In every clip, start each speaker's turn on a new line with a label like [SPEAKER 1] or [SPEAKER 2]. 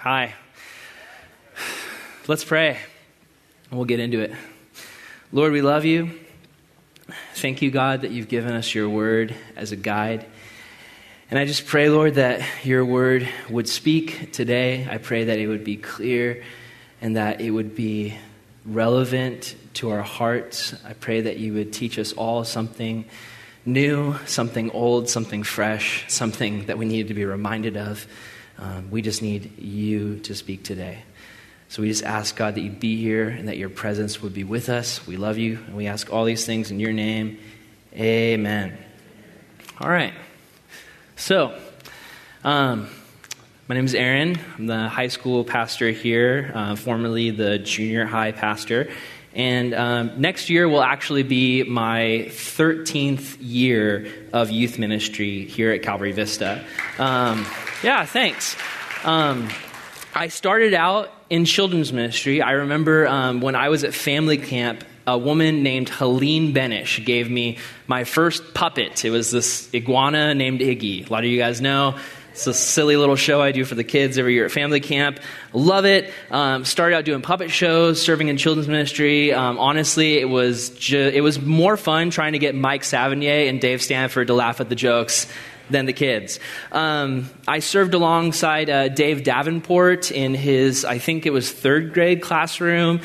[SPEAKER 1] Hi. Let's pray. We'll get into it. Lord, we love you. Thank you, God, that you've given us your word as a guide. And I just pray, Lord, that your word would speak today. I pray that it would be clear and that it would be relevant to our hearts. I pray that you would teach us all something new, something old, something fresh, something that we needed to be reminded of. Um, we just need you to speak today. So we just ask, God, that you'd be here and that your presence would be with us. We love you, and we ask all these things in your name. Amen. All right. So, um, my name is Aaron. I'm the high school pastor here, uh, formerly the junior high pastor. And um, next year will actually be my 13th year of youth ministry here at Calvary Vista. Um, yeah, thanks. Um, I started out in children's ministry. I remember um, when I was at family camp, a woman named Helene Benish gave me my first puppet. It was this iguana named Iggy. A lot of you guys know. It's a silly little show I do for the kids every year at family camp. Love it. Um, started out doing puppet shows, serving in children's ministry. Um, honestly, it was ju- it was more fun trying to get Mike Savigny and Dave Stanford to laugh at the jokes than the kids. Um, I served alongside uh, Dave Davenport in his, I think it was third grade classroom.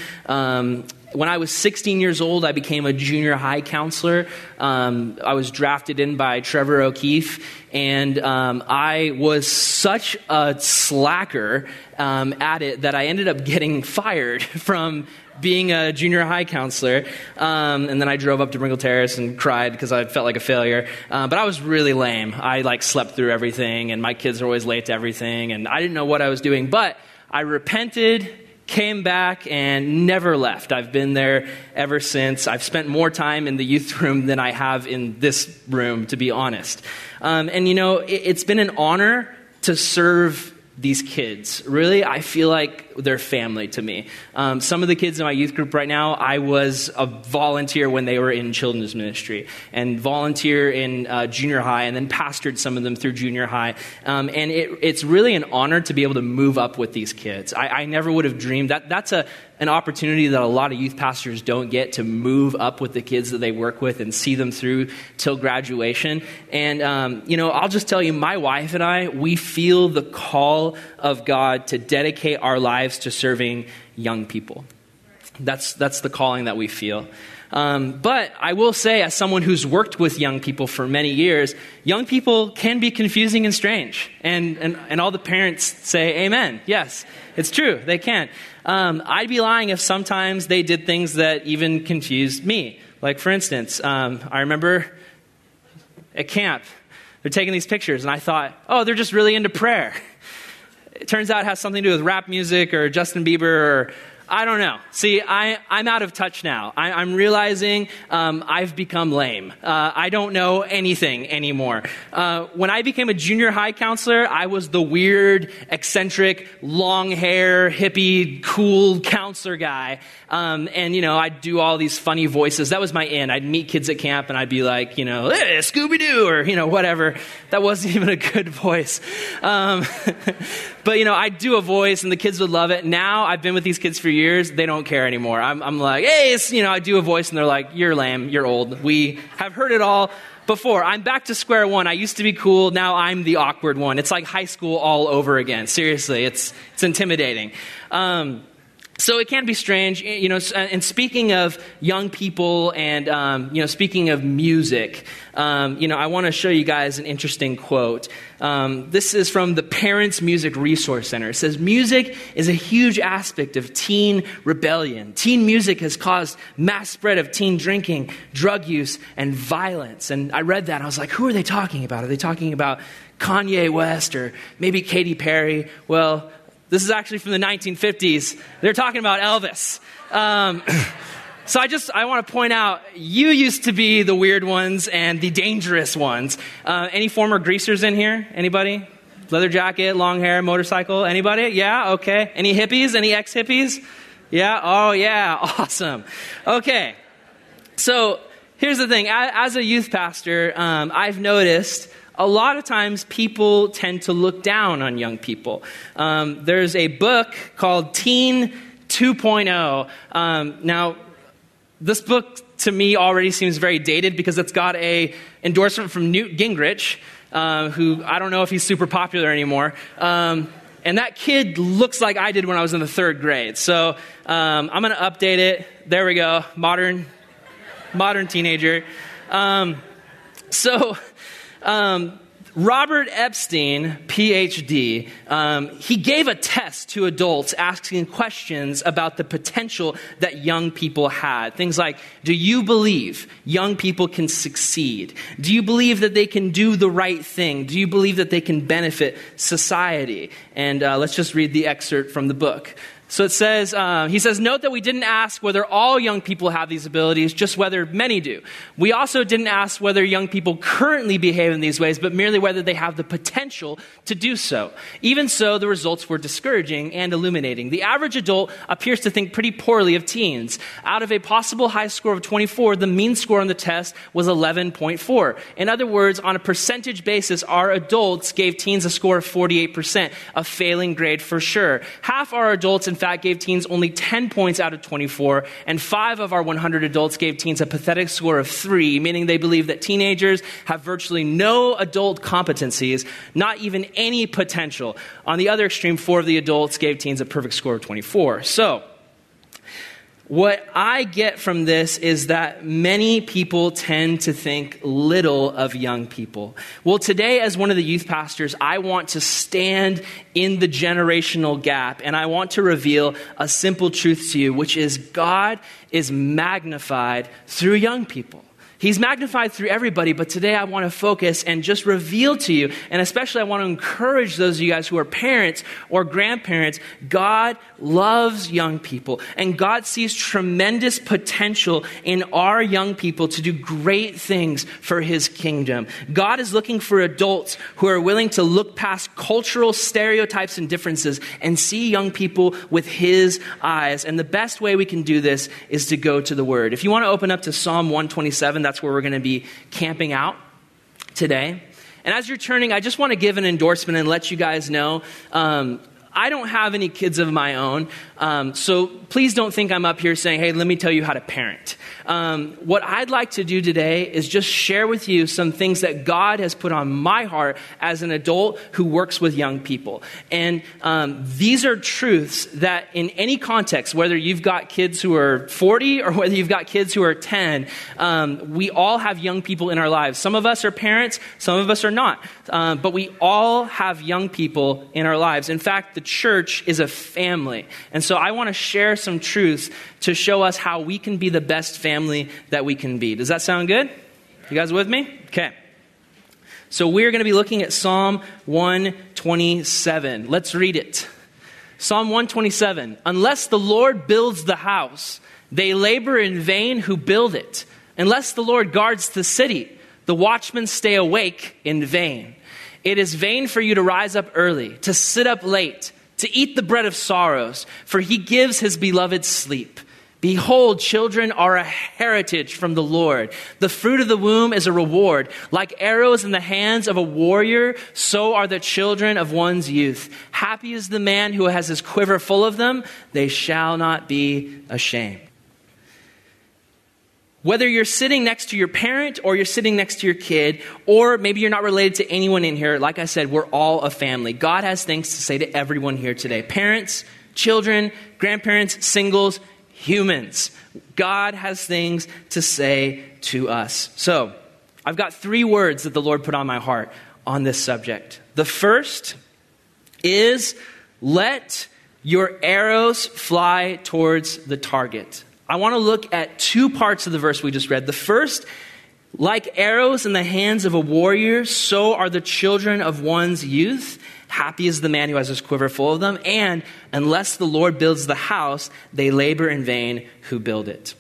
[SPEAKER 1] When I was 16 years old, I became a junior high counselor. Um, I was drafted in by Trevor O'Keefe, and um, I was such a slacker um, at it that I ended up getting fired from being a junior high counselor. Um, and then I drove up to Bringle Terrace and cried because I felt like a failure. Uh, but I was really lame. I like slept through everything, and my kids are always late to everything, and I didn't know what I was doing. But I repented came back and never left. I've been there ever since. I've spent more time in the youth room than I have in this room, to be honest. Um, and you know, it, it's been an honor to serve these kids. Really, I feel like they're family to me. Um, some of the kids in my youth group right now, I was a volunteer when they were in children's ministry, and volunteer in uh, junior high, and then pastored some of them through junior high. Um, and it, it's really an honor to be able to move up with these kids. I, I never would have dreamed that. That's a an opportunity that a lot of youth pastors don't get to move up with the kids that they work with and see them through till graduation. And, um, you know, I'll just tell you, my wife and I, we feel the call of God to dedicate our lives to serving young people. That's, that's the calling that we feel. Um, but I will say, as someone who's worked with young people for many years, young people can be confusing and strange. And, and, and all the parents say, Amen. Yes, it's true, they can. Um, I'd be lying if sometimes they did things that even confused me. Like, for instance, um, I remember at camp, they're taking these pictures, and I thought, oh, they're just really into prayer. It turns out it has something to do with rap music or Justin Bieber or I don't know. See, I, I'm out of touch now. I, am realizing um, I've become lame. Uh, I don't know anything anymore. Uh, when I became a junior high counselor, I was the weird, eccentric, long hair, hippie, cool counselor guy. Um, and, you know, I'd do all these funny voices. That was my in. I'd meet kids at camp and I'd be like, you know, hey, Scooby Doo, or, you know, whatever. That wasn't even a good voice. Um, but, you know, I'd do a voice and the kids would love it. Now I've been with these kids for years, they don't care anymore. I'm, I'm like, hey, you know, I do a voice and they're like, you're lame, you're old. We have heard it all before. I'm back to square one. I used to be cool. Now I'm the awkward one. It's like high school all over again. Seriously, it's, it's intimidating. Um, so it can be strange, you know. And speaking of young people, and um, you know, speaking of music, um, you know, I want to show you guys an interesting quote. Um, this is from the Parents Music Resource Center. It says, "Music is a huge aspect of teen rebellion. Teen music has caused mass spread of teen drinking, drug use, and violence." And I read that, and I was like, "Who are they talking about? Are they talking about?" Kanye West or maybe Katy Perry. Well, this is actually from the 1950s. They're talking about Elvis. Um, so I just I want to point out you used to be the weird ones and the dangerous ones. Uh, any former greasers in here? Anybody? Leather jacket, long hair, motorcycle. Anybody? Yeah. Okay. Any hippies? Any ex hippies? Yeah. Oh yeah. Awesome. Okay. So here's the thing. As a youth pastor, um, I've noticed a lot of times people tend to look down on young people. Um, there's a book called Teen 2.0. Um, now, this book to me already seems very dated because it's got a endorsement from Newt Gingrich, uh, who I don't know if he's super popular anymore. Um, and that kid looks like I did when I was in the third grade. So um, I'm going to update it. There we go. Modern, modern teenager. Um, so um, Robert Epstein, PhD, um, he gave a test to adults asking questions about the potential that young people had. Things like Do you believe young people can succeed? Do you believe that they can do the right thing? Do you believe that they can benefit society? And uh, let's just read the excerpt from the book. So it says, uh, he says, note that we didn't ask whether all young people have these abilities, just whether many do. We also didn't ask whether young people currently behave in these ways, but merely whether they have the potential to do so. Even so, the results were discouraging and illuminating. The average adult appears to think pretty poorly of teens. Out of a possible high score of 24, the mean score on the test was 11.4. In other words, on a percentage basis, our adults gave teens a score of 48%, a failing grade for sure. Half our adults, in fact, gave teens only 10 points out of 24, and five of our 100 adults gave teens a pathetic score of three, meaning they believe that teenagers have virtually no adult competencies, not even any potential. On the other extreme, four of the adults gave teens a perfect score of 24. So, what I get from this is that many people tend to think little of young people. Well, today, as one of the youth pastors, I want to stand in the generational gap and I want to reveal a simple truth to you, which is God is magnified through young people. He's magnified through everybody, but today I want to focus and just reveal to you, and especially I want to encourage those of you guys who are parents or grandparents. God loves young people, and God sees tremendous potential in our young people to do great things for His kingdom. God is looking for adults who are willing to look past cultural stereotypes and differences and see young people with His eyes. And the best way we can do this is to go to the Word. If you want to open up to Psalm 127, that's where we're going to be camping out today. And as you're turning, I just want to give an endorsement and let you guys know. Um, I don't have any kids of my own, um, so please don't think I'm up here saying, hey, let me tell you how to parent. Um, what I'd like to do today is just share with you some things that God has put on my heart as an adult who works with young people. And um, these are truths that, in any context, whether you've got kids who are 40 or whether you've got kids who are 10, um, we all have young people in our lives. Some of us are parents, some of us are not. Um, but we all have young people in our lives. In fact, the church is a family. And so I want to share some truths to show us how we can be the best family that we can be. Does that sound good? You guys with me? Okay. So we're going to be looking at Psalm 127. Let's read it. Psalm 127. Unless the Lord builds the house, they labor in vain who build it. Unless the Lord guards the city, the watchmen stay awake in vain. It is vain for you to rise up early, to sit up late, to eat the bread of sorrows, for he gives his beloved sleep. Behold, children are a heritage from the Lord. The fruit of the womb is a reward. Like arrows in the hands of a warrior, so are the children of one's youth. Happy is the man who has his quiver full of them. They shall not be ashamed. Whether you're sitting next to your parent or you're sitting next to your kid, or maybe you're not related to anyone in here, like I said, we're all a family. God has things to say to everyone here today parents, children, grandparents, singles, humans. God has things to say to us. So, I've got three words that the Lord put on my heart on this subject. The first is let your arrows fly towards the target. I want to look at two parts of the verse we just read. The first, like arrows in the hands of a warrior, so are the children of one's youth. Happy is the man who has his quiver full of them. And unless the Lord builds the house, they labor in vain who build it.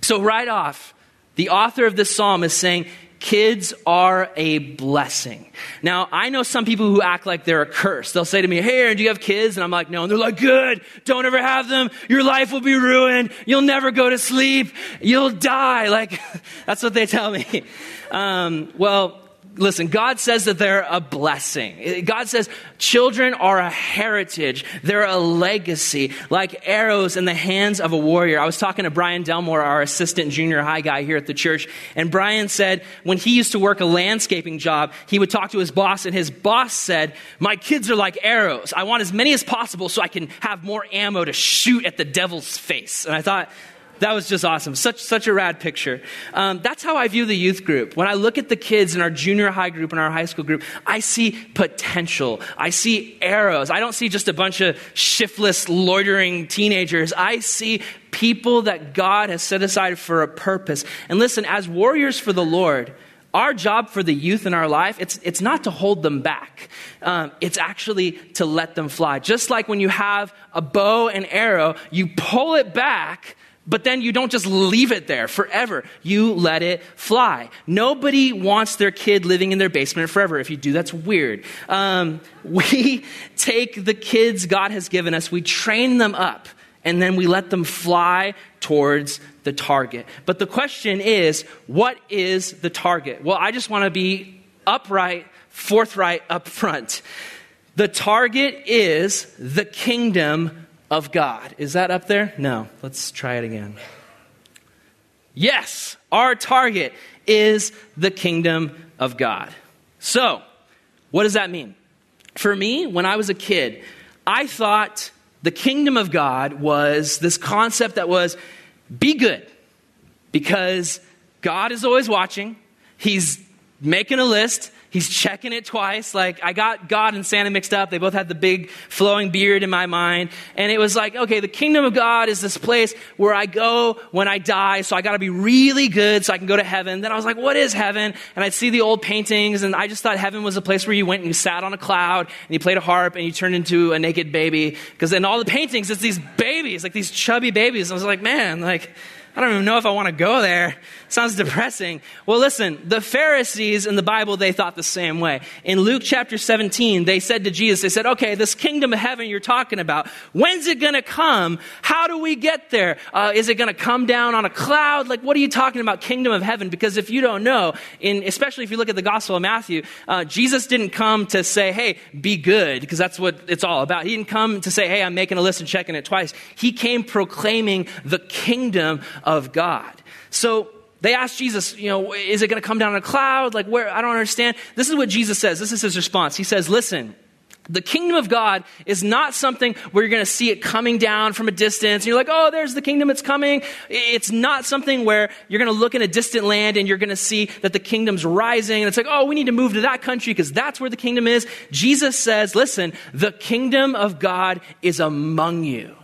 [SPEAKER 1] So, right off, the author of this psalm is saying, Kids are a blessing. Now, I know some people who act like they're a curse. They'll say to me, Hey, Aaron, do you have kids? And I'm like, No. And they're like, Good. Don't ever have them. Your life will be ruined. You'll never go to sleep. You'll die. Like, that's what they tell me. Um, well, Listen, God says that they're a blessing. God says children are a heritage. They're a legacy, like arrows in the hands of a warrior. I was talking to Brian Delmore, our assistant junior high guy here at the church, and Brian said when he used to work a landscaping job, he would talk to his boss, and his boss said, My kids are like arrows. I want as many as possible so I can have more ammo to shoot at the devil's face. And I thought, that was just awesome. Such, such a rad picture. Um, that's how I view the youth group. When I look at the kids in our junior high group and our high school group, I see potential. I see arrows. I don't see just a bunch of shiftless, loitering teenagers. I see people that God has set aside for a purpose. And listen, as warriors for the Lord, our job for the youth in our life, it's, it's not to hold them back. Um, it's actually to let them fly. Just like when you have a bow and arrow, you pull it back but then you don't just leave it there forever. You let it fly. Nobody wants their kid living in their basement forever. If you do, that's weird. Um, we take the kids God has given us, we train them up, and then we let them fly towards the target. But the question is, what is the target? Well, I just want to be upright, forthright, up front. The target is the kingdom of God. Is that up there? No. Let's try it again. Yes, our target is the kingdom of God. So, what does that mean? For me, when I was a kid, I thought the kingdom of God was this concept that was be good because God is always watching. He's making a list. He's checking it twice. Like, I got God and Santa mixed up. They both had the big flowing beard in my mind. And it was like, okay, the kingdom of God is this place where I go when I die. So I got to be really good so I can go to heaven. Then I was like, what is heaven? And I'd see the old paintings. And I just thought heaven was a place where you went and you sat on a cloud and you played a harp and you turned into a naked baby. Because in all the paintings, it's these babies, like these chubby babies. I was like, man, like, I don't even know if I want to go there. Sounds depressing. Well, listen, the Pharisees in the Bible, they thought the same way. In Luke chapter 17, they said to Jesus, they said, okay, this kingdom of heaven you're talking about, when's it going to come? How do we get there? Uh, is it going to come down on a cloud? Like, what are you talking about, kingdom of heaven? Because if you don't know, in, especially if you look at the Gospel of Matthew, uh, Jesus didn't come to say, hey, be good, because that's what it's all about. He didn't come to say, hey, I'm making a list and checking it twice. He came proclaiming the kingdom of God. So they asked Jesus, you know, is it going to come down in a cloud? Like, where? I don't understand. This is what Jesus says. This is his response. He says, listen, the kingdom of God is not something where you're going to see it coming down from a distance. And you're like, oh, there's the kingdom, it's coming. It's not something where you're going to look in a distant land and you're going to see that the kingdom's rising. And it's like, oh, we need to move to that country because that's where the kingdom is. Jesus says, listen, the kingdom of God is among you.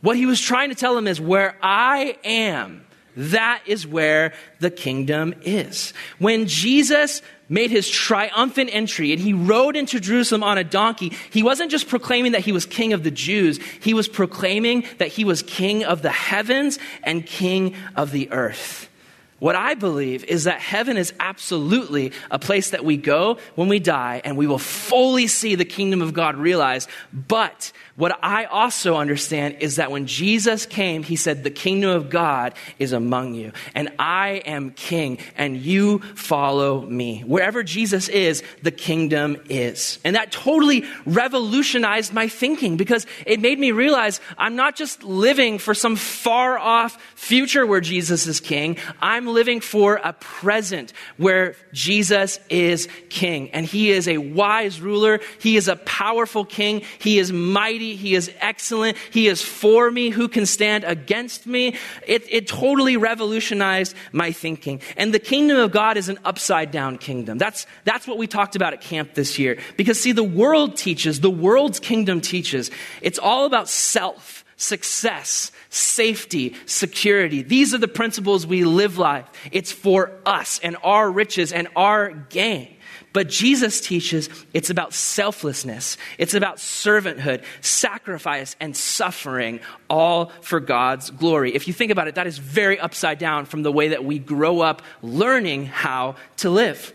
[SPEAKER 1] What he was trying to tell them is, where I am, that is where the kingdom is. When Jesus made his triumphant entry and he rode into Jerusalem on a donkey, he wasn't just proclaiming that he was king of the Jews, he was proclaiming that he was king of the heavens and king of the earth. What I believe is that heaven is absolutely a place that we go when we die and we will fully see the kingdom of God realized. But what I also understand is that when Jesus came, he said, The kingdom of God is among you, and I am king, and you follow me. Wherever Jesus is, the kingdom is. And that totally revolutionized my thinking because it made me realize I'm not just living for some far off future where Jesus is king, I'm living for a present where Jesus is king. And he is a wise ruler, he is a powerful king, he is mighty he is excellent. He is for me. Who can stand against me? It, it totally revolutionized my thinking. And the kingdom of God is an upside down kingdom. That's, that's what we talked about at camp this year. Because see, the world teaches, the world's kingdom teaches, it's all about self success, safety, security. These are the principles we live life. It's for us and our riches and our gain. But Jesus teaches it's about selflessness, it's about servanthood, sacrifice, and suffering, all for God's glory. If you think about it, that is very upside down from the way that we grow up learning how to live.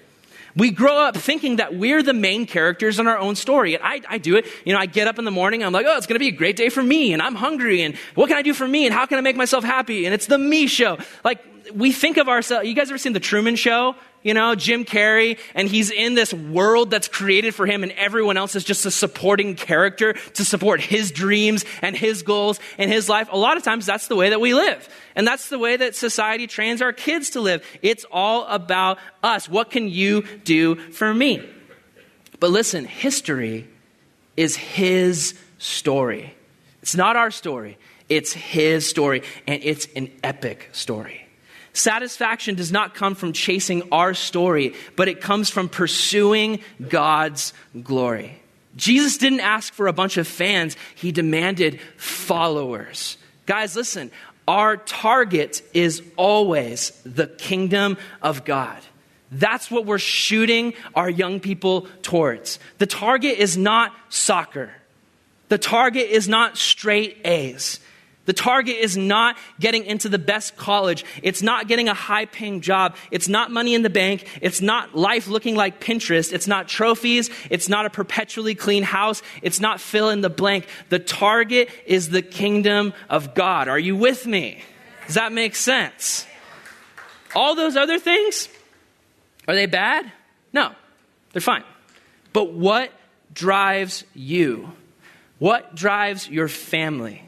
[SPEAKER 1] We grow up thinking that we're the main characters in our own story. And I, I do it. You know, I get up in the morning, I'm like, oh, it's going to be a great day for me, and I'm hungry, and what can I do for me, and how can I make myself happy? And it's the me show. Like, we think of ourselves, you guys ever seen The Truman Show? You know, Jim Carrey, and he's in this world that's created for him, and everyone else is just a supporting character to support his dreams and his goals and his life. A lot of times that's the way that we live. And that's the way that society trains our kids to live. It's all about us. What can you do for me? But listen, history is his story. It's not our story, it's his story, and it's an epic story. Satisfaction does not come from chasing our story, but it comes from pursuing God's glory. Jesus didn't ask for a bunch of fans, he demanded followers. Guys, listen, our target is always the kingdom of God. That's what we're shooting our young people towards. The target is not soccer. The target is not straight A's. The target is not getting into the best college. It's not getting a high paying job. It's not money in the bank. It's not life looking like Pinterest. It's not trophies. It's not a perpetually clean house. It's not fill in the blank. The target is the kingdom of God. Are you with me? Does that make sense? All those other things, are they bad? No, they're fine. But what drives you? What drives your family?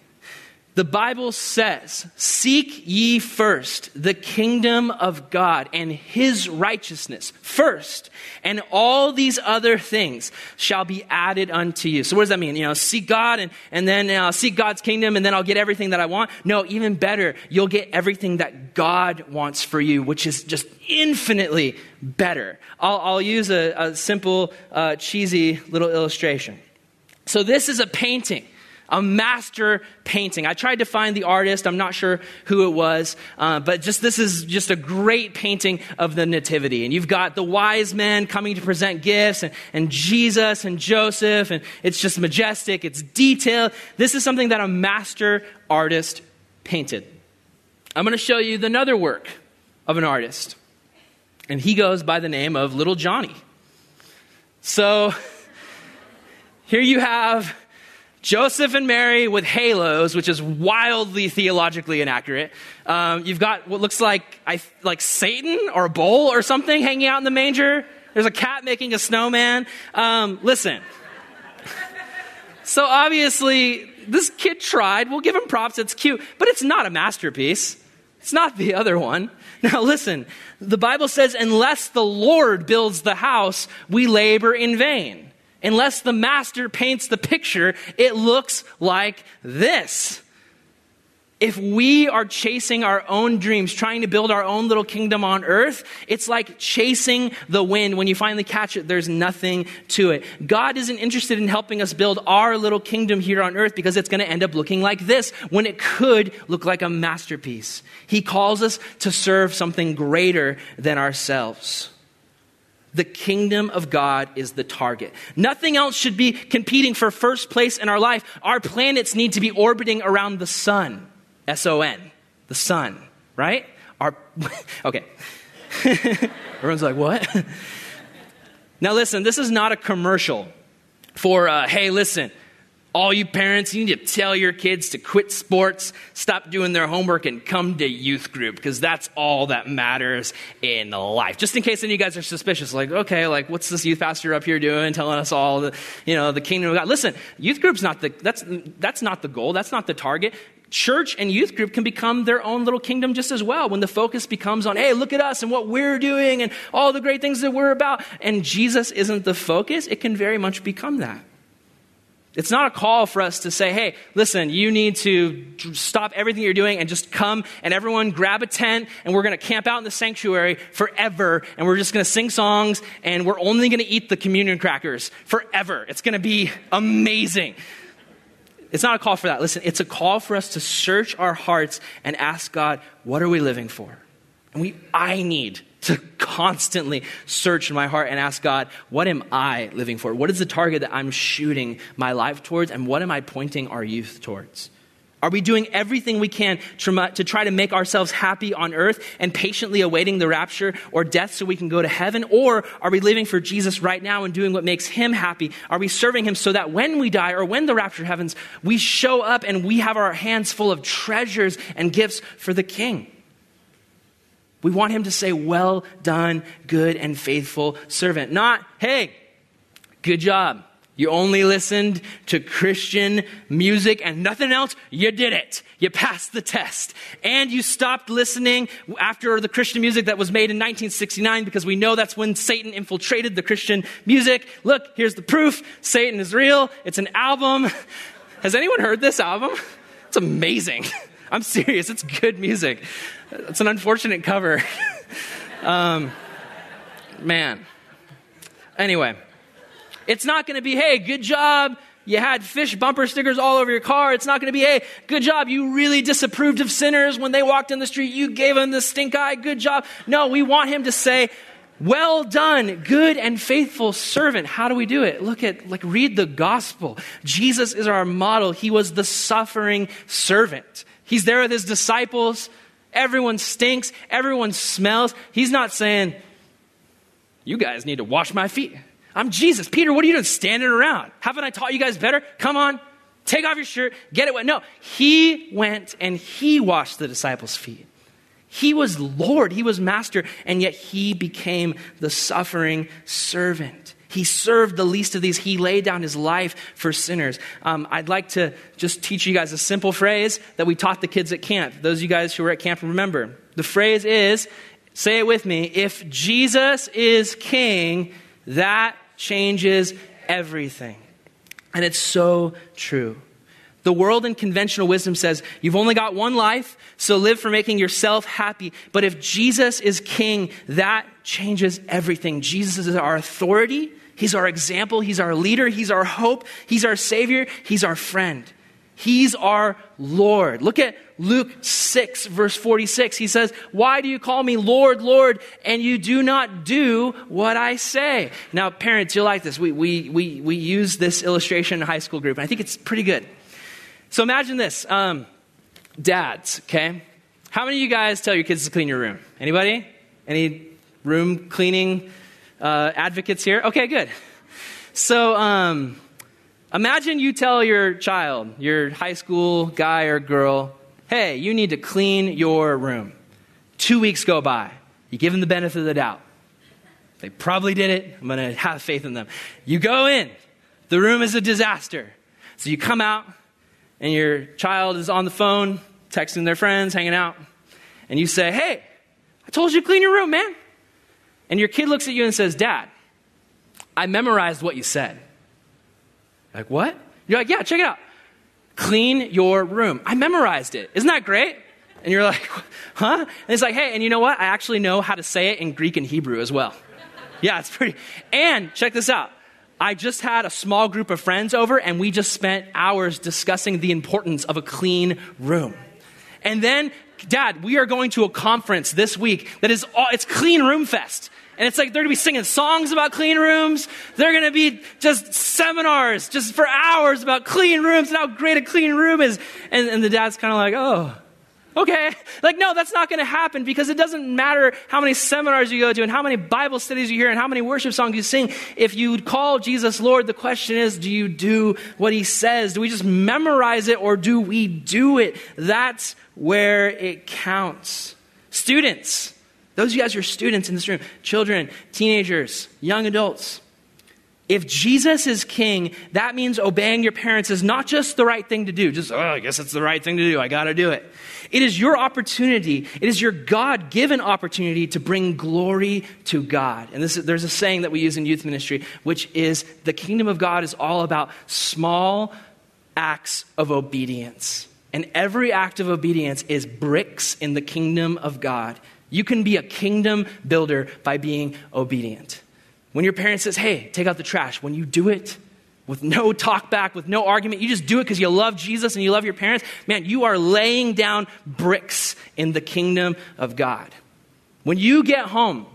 [SPEAKER 1] The Bible says, Seek ye first the kingdom of God and his righteousness first, and all these other things shall be added unto you. So, what does that mean? You know, seek God and, and then uh, seek God's kingdom, and then I'll get everything that I want? No, even better, you'll get everything that God wants for you, which is just infinitely better. I'll, I'll use a, a simple, uh, cheesy little illustration. So, this is a painting a master painting. I tried to find the artist. I'm not sure who it was, uh, but just this is just a great painting of the Nativity. And you've got the wise men coming to present gifts, and, and Jesus and Joseph, and it's just majestic. It's detailed. This is something that a master artist painted. I'm going to show you another work of an artist, and he goes by the name of Little Johnny. So here you have Joseph and Mary with halos, which is wildly theologically inaccurate. Um, you've got what looks like I, like Satan or a bull or something hanging out in the manger. There's a cat making a snowman. Um, listen. so obviously, this kid tried. We'll give him props. It's cute, but it's not a masterpiece. It's not the other one. Now, listen. The Bible says, unless the Lord builds the house, we labor in vain unless the master paints the picture, it looks like this. If we are chasing our own dreams, trying to build our own little kingdom on earth, it's like chasing the wind. When you finally catch it, there's nothing to it. God isn't interested in helping us build our little kingdom here on earth because it's going to end up looking like this when it could look like a masterpiece. He calls us to serve something greater than ourselves. The kingdom of God is the target. Nothing else should be competing for first place in our life. Our planets need to be orbiting around the sun. S O N. The sun, right? Our, okay. Everyone's like, what? now, listen, this is not a commercial for, uh, hey, listen, all you parents, you need to tell your kids to quit sports, stop doing their homework, and come to youth group because that's all that matters in life. Just in case any of you guys are suspicious, like, okay, like, what's this youth pastor up here doing, telling us all the, you know, the kingdom of God? Listen, youth group's not the, that's, that's not the goal, that's not the target church and youth group can become their own little kingdom just as well when the focus becomes on, hey, look at us and what we're doing and all the great things that we're about. And Jesus isn't the focus, it can very much become that. It's not a call for us to say, hey, listen, you need to stop everything you're doing and just come and everyone grab a tent and we're going to camp out in the sanctuary forever and we're just going to sing songs and we're only going to eat the communion crackers forever. It's going to be amazing. It's not a call for that. Listen, it's a call for us to search our hearts and ask God, what are we living for? And we, I need to constantly search in my heart and ask God, what am I living for? What is the target that I'm shooting my life towards? And what am I pointing our youth towards? Are we doing everything we can to try to make ourselves happy on earth and patiently awaiting the rapture or death so we can go to heaven? Or are we living for Jesus right now and doing what makes him happy? Are we serving him so that when we die or when the rapture happens, we show up and we have our hands full of treasures and gifts for the king? We want him to say, Well done, good and faithful servant. Not, Hey, good job. You only listened to Christian music and nothing else. You did it. You passed the test. And you stopped listening after the Christian music that was made in 1969 because we know that's when Satan infiltrated the Christian music. Look, here's the proof. Satan is real. It's an album. Has anyone heard this album? It's amazing. I'm serious. It's good music. It's an unfortunate cover. um, man. Anyway. It's not going to be, hey, good job. You had fish bumper stickers all over your car. It's not going to be, hey, good job. You really disapproved of sinners when they walked in the street. You gave them the stink eye. Good job. No, we want him to say, well done, good and faithful servant. How do we do it? Look at, like, read the gospel. Jesus is our model. He was the suffering servant. He's there with his disciples. Everyone stinks. Everyone smells. He's not saying, you guys need to wash my feet. I'm Jesus. Peter, what are you doing standing around? Haven't I taught you guys better? Come on, take off your shirt, get it wet. No, he went and he washed the disciples' feet. He was Lord, he was master, and yet he became the suffering servant. He served the least of these. He laid down his life for sinners. Um, I'd like to just teach you guys a simple phrase that we taught the kids at camp. Those of you guys who were at camp remember. The phrase is say it with me if Jesus is king, that changes everything. And it's so true. The world in conventional wisdom says you've only got one life, so live for making yourself happy. But if Jesus is king, that changes everything. Jesus is our authority, He's our example, He's our leader, He's our hope, He's our Savior, He's our friend. He's our Lord. Look at Luke 6, verse 46. He says, Why do you call me Lord, Lord, and you do not do what I say? Now, parents, you'll like this. We, we, we, we use this illustration in high school group, and I think it's pretty good. So imagine this um, dads, okay? How many of you guys tell your kids to clean your room? Anybody? Any room cleaning uh, advocates here? Okay, good. So, um, Imagine you tell your child, your high school guy or girl, hey, you need to clean your room. Two weeks go by. You give them the benefit of the doubt. They probably did it. I'm going to have faith in them. You go in. The room is a disaster. So you come out, and your child is on the phone, texting their friends, hanging out, and you say, hey, I told you to clean your room, man. And your kid looks at you and says, Dad, I memorized what you said. Like, what? You're like, yeah, check it out. Clean your room. I memorized it. Isn't that great? And you're like, huh? And it's like, hey, and you know what? I actually know how to say it in Greek and Hebrew as well. Yeah, it's pretty. And check this out. I just had a small group of friends over and we just spent hours discussing the importance of a clean room. And then, Dad, we are going to a conference this week that is all, it's Clean Room Fest. And it's like they're to be singing songs about clean rooms. They're to be just seminars just for hours about clean rooms and how great a clean room is. And, and the dad's kind of like, oh, okay. Like, no, that's not going to happen because it doesn't matter how many seminars you go to and how many Bible studies you hear and how many worship songs you sing. If you call Jesus Lord, the question is, do you do what he says? Do we just memorize it or do we do it? That's where it counts. Students, those of you guys who are students in this room, children, teenagers, young adults. If Jesus is king, that means obeying your parents is not just the right thing to do. Just, oh, I guess it's the right thing to do. I got to do it. It is your opportunity. It is your God given opportunity to bring glory to God. And is, there's a saying that we use in youth ministry, which is the kingdom of God is all about small acts of obedience. And every act of obedience is bricks in the kingdom of God. You can be a kingdom builder by being obedient. When your parent says, hey, take out the trash, when you do it with no talk back, with no argument, you just do it because you love Jesus and you love your parents, man, you are laying down bricks in the kingdom of God. When you get home,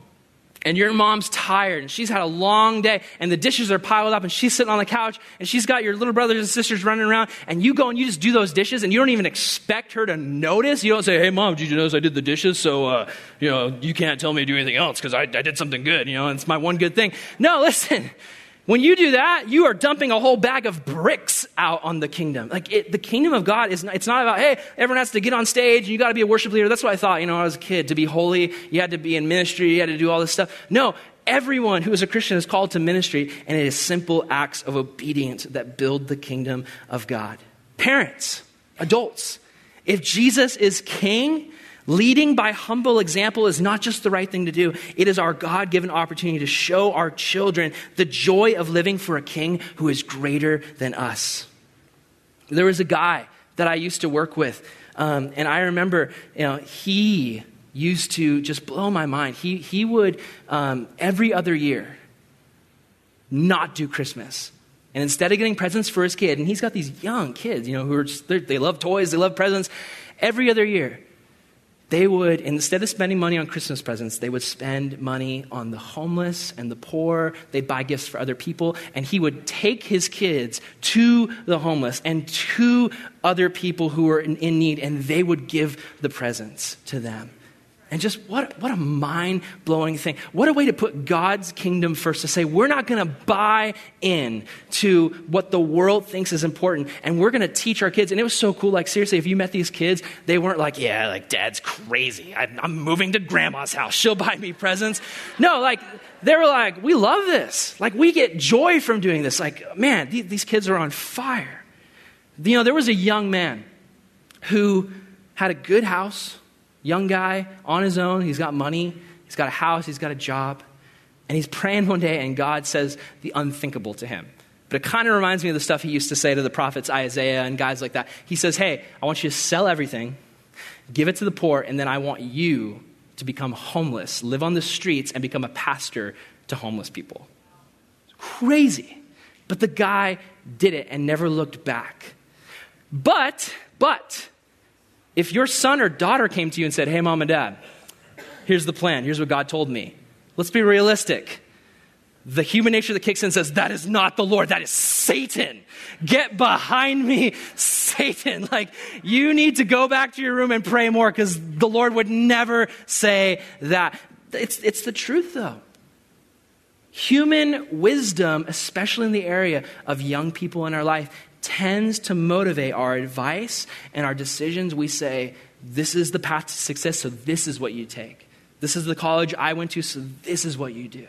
[SPEAKER 1] and your mom's tired and she's had a long day and the dishes are piled up and she's sitting on the couch and she's got your little brothers and sisters running around and you go and you just do those dishes and you don't even expect her to notice. You don't say, hey, mom, did you notice I did the dishes? So, uh, you know, you can't tell me to do anything else because I, I did something good, you know, and it's my one good thing. No, listen. When you do that, you are dumping a whole bag of bricks out on the kingdom. Like it, the kingdom of God is not, it's not about, hey, everyone has to get on stage and you got to be a worship leader. That's what I thought, you know, when I was a kid. To be holy, you had to be in ministry, you had to do all this stuff. No, everyone who is a Christian is called to ministry, and it is simple acts of obedience that build the kingdom of God. Parents, adults, if Jesus is king, Leading by humble example is not just the right thing to do, it is our God given opportunity to show our children the joy of living for a king who is greater than us. There was a guy that I used to work with, um, and I remember you know, he used to just blow my mind. He, he would, um, every other year, not do Christmas. And instead of getting presents for his kid, and he's got these young kids, you know, who are just, they love toys, they love presents, every other year, they would, instead of spending money on Christmas presents, they would spend money on the homeless and the poor. They'd buy gifts for other people. And he would take his kids to the homeless and to other people who were in, in need, and they would give the presents to them. And just what, what a mind blowing thing. What a way to put God's kingdom first to say, we're not going to buy in to what the world thinks is important. And we're going to teach our kids. And it was so cool. Like, seriously, if you met these kids, they weren't like, yeah, like dad's crazy. I, I'm moving to grandma's house. She'll buy me presents. No, like, they were like, we love this. Like, we get joy from doing this. Like, man, th- these kids are on fire. You know, there was a young man who had a good house Young guy on his own, he's got money, he's got a house, he's got a job. And he's praying one day, and God says the unthinkable to him. But it kind of reminds me of the stuff he used to say to the prophets Isaiah and guys like that. He says, Hey, I want you to sell everything, give it to the poor, and then I want you to become homeless, live on the streets, and become a pastor to homeless people. Crazy. But the guy did it and never looked back. But, but, if your son or daughter came to you and said, Hey, mom and dad, here's the plan, here's what God told me, let's be realistic. The human nature that kicks in says, That is not the Lord, that is Satan. Get behind me, Satan. Like, you need to go back to your room and pray more because the Lord would never say that. It's, it's the truth, though. Human wisdom, especially in the area of young people in our life, tends to motivate our advice and our decisions. We say, This is the path to success, so this is what you take. This is the college I went to, so this is what you do.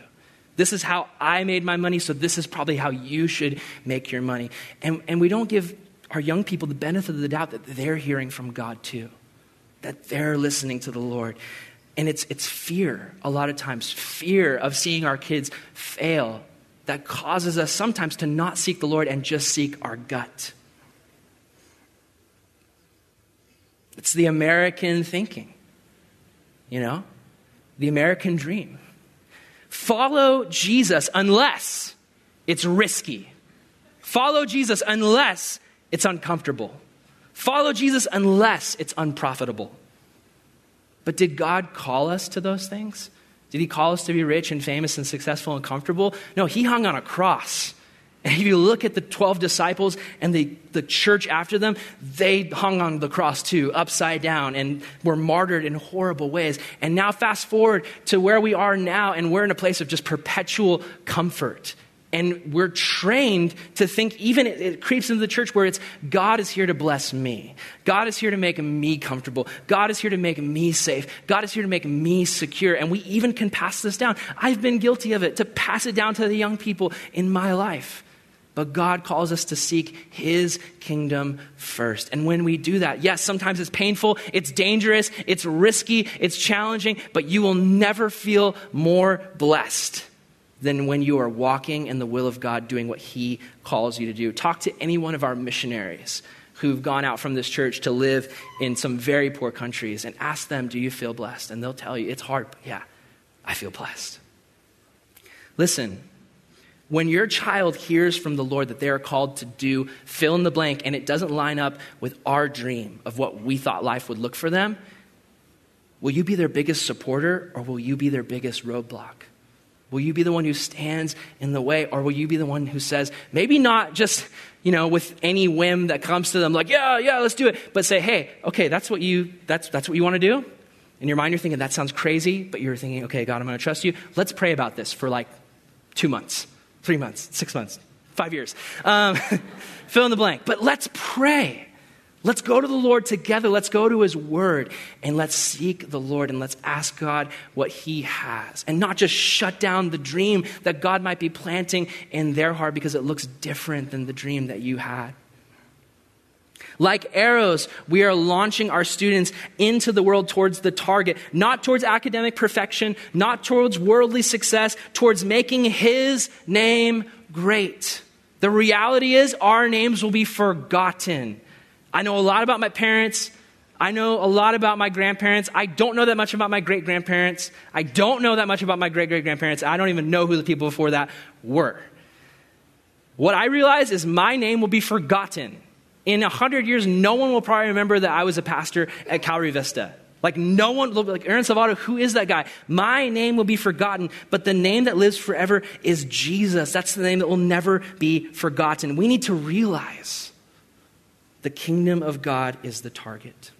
[SPEAKER 1] This is how I made my money, so this is probably how you should make your money. And, and we don't give our young people the benefit of the doubt that they're hearing from God too, that they're listening to the Lord. And it's, it's fear, a lot of times, fear of seeing our kids fail that causes us sometimes to not seek the Lord and just seek our gut. It's the American thinking, you know, the American dream. Follow Jesus unless it's risky. Follow Jesus unless it's uncomfortable. Follow Jesus unless it's unprofitable. But did God call us to those things? Did he call us to be rich and famous and successful and comfortable? No, he hung on a cross. And if you look at the 12 disciples and the, the church after them, they hung on the cross too, upside down, and were martyred in horrible ways. And now, fast forward to where we are now, and we're in a place of just perpetual comfort and we're trained to think, even it, it, creeps into the church where it's God is here to bless me. God is here to make me comfortable. God is here to make me safe. God is here to make me secure. And we even can pass this down. I've been guilty of it, to pass it down to the young people in my life. But God calls us to seek His kingdom first. And when we do that, yes, sometimes it's painful, it's dangerous, it's risky, it's challenging, but you will never feel more blessed than when you are walking in the will of God, doing what He calls you to do. Talk to any one of our missionaries who've gone out from this church to live in some very poor countries and ask them, Do you feel blessed? And they'll tell you, It's hard, but yeah, I feel blessed. Listen, when your child hears from the Lord that they are called to do fill in the blank and it doesn't line up with our dream of what we thought life would look for them, will you be their biggest supporter or will you be their biggest roadblock? Will you be the one who stands in the way, or will you be the one who says, maybe not just, you know, with any whim that comes to them, like, yeah, yeah, let's do it, but say, hey, okay, that's what you, that's, that's what you want to do? In your mind, you're thinking, that sounds crazy, but you're thinking, okay, God, I'm going to trust you. Let's pray about this for like two months. three months, six months, five years. Um, fill in the blank. But let's pray. Let's go to the Lord together. Let's go to His Word and let's seek the Lord and let's ask God what He has. And not just shut down the dream that God might be planting in their heart because it looks different than the dream that you had. Like arrows, we are launching our students into the world towards the target, not towards academic perfection, not towards worldly success, towards making His name great. The reality is, our names will be forgotten. I know a lot about my parents. I know a lot about my grandparents. I don't know that much about my great grandparents. I don't know that much about my great great grandparents. I don't even know who the people before that were. What I realize is my name will be forgotten. In a hundred years, no one will probably remember that I was a pastor at Calvary Vista. Like no one, like Aaron Salvato, who is that guy? My name will be forgotten, but the name that lives forever is Jesus. That's the name that will never be forgotten. We need to realize the kingdom of God is the target.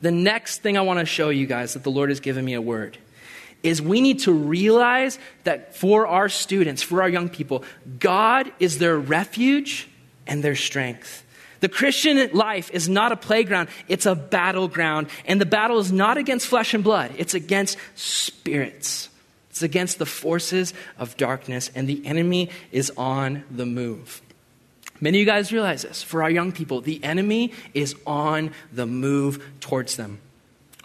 [SPEAKER 1] The next thing I want to show you guys that the Lord has given me a word is we need to realize that for our students, for our young people, God is their refuge and their strength. The Christian life is not a playground, it's a battleground. And the battle is not against flesh and blood, it's against spirits. It's against the forces of darkness, and the enemy is on the move. Many of you guys realize this. For our young people, the enemy is on the move towards them.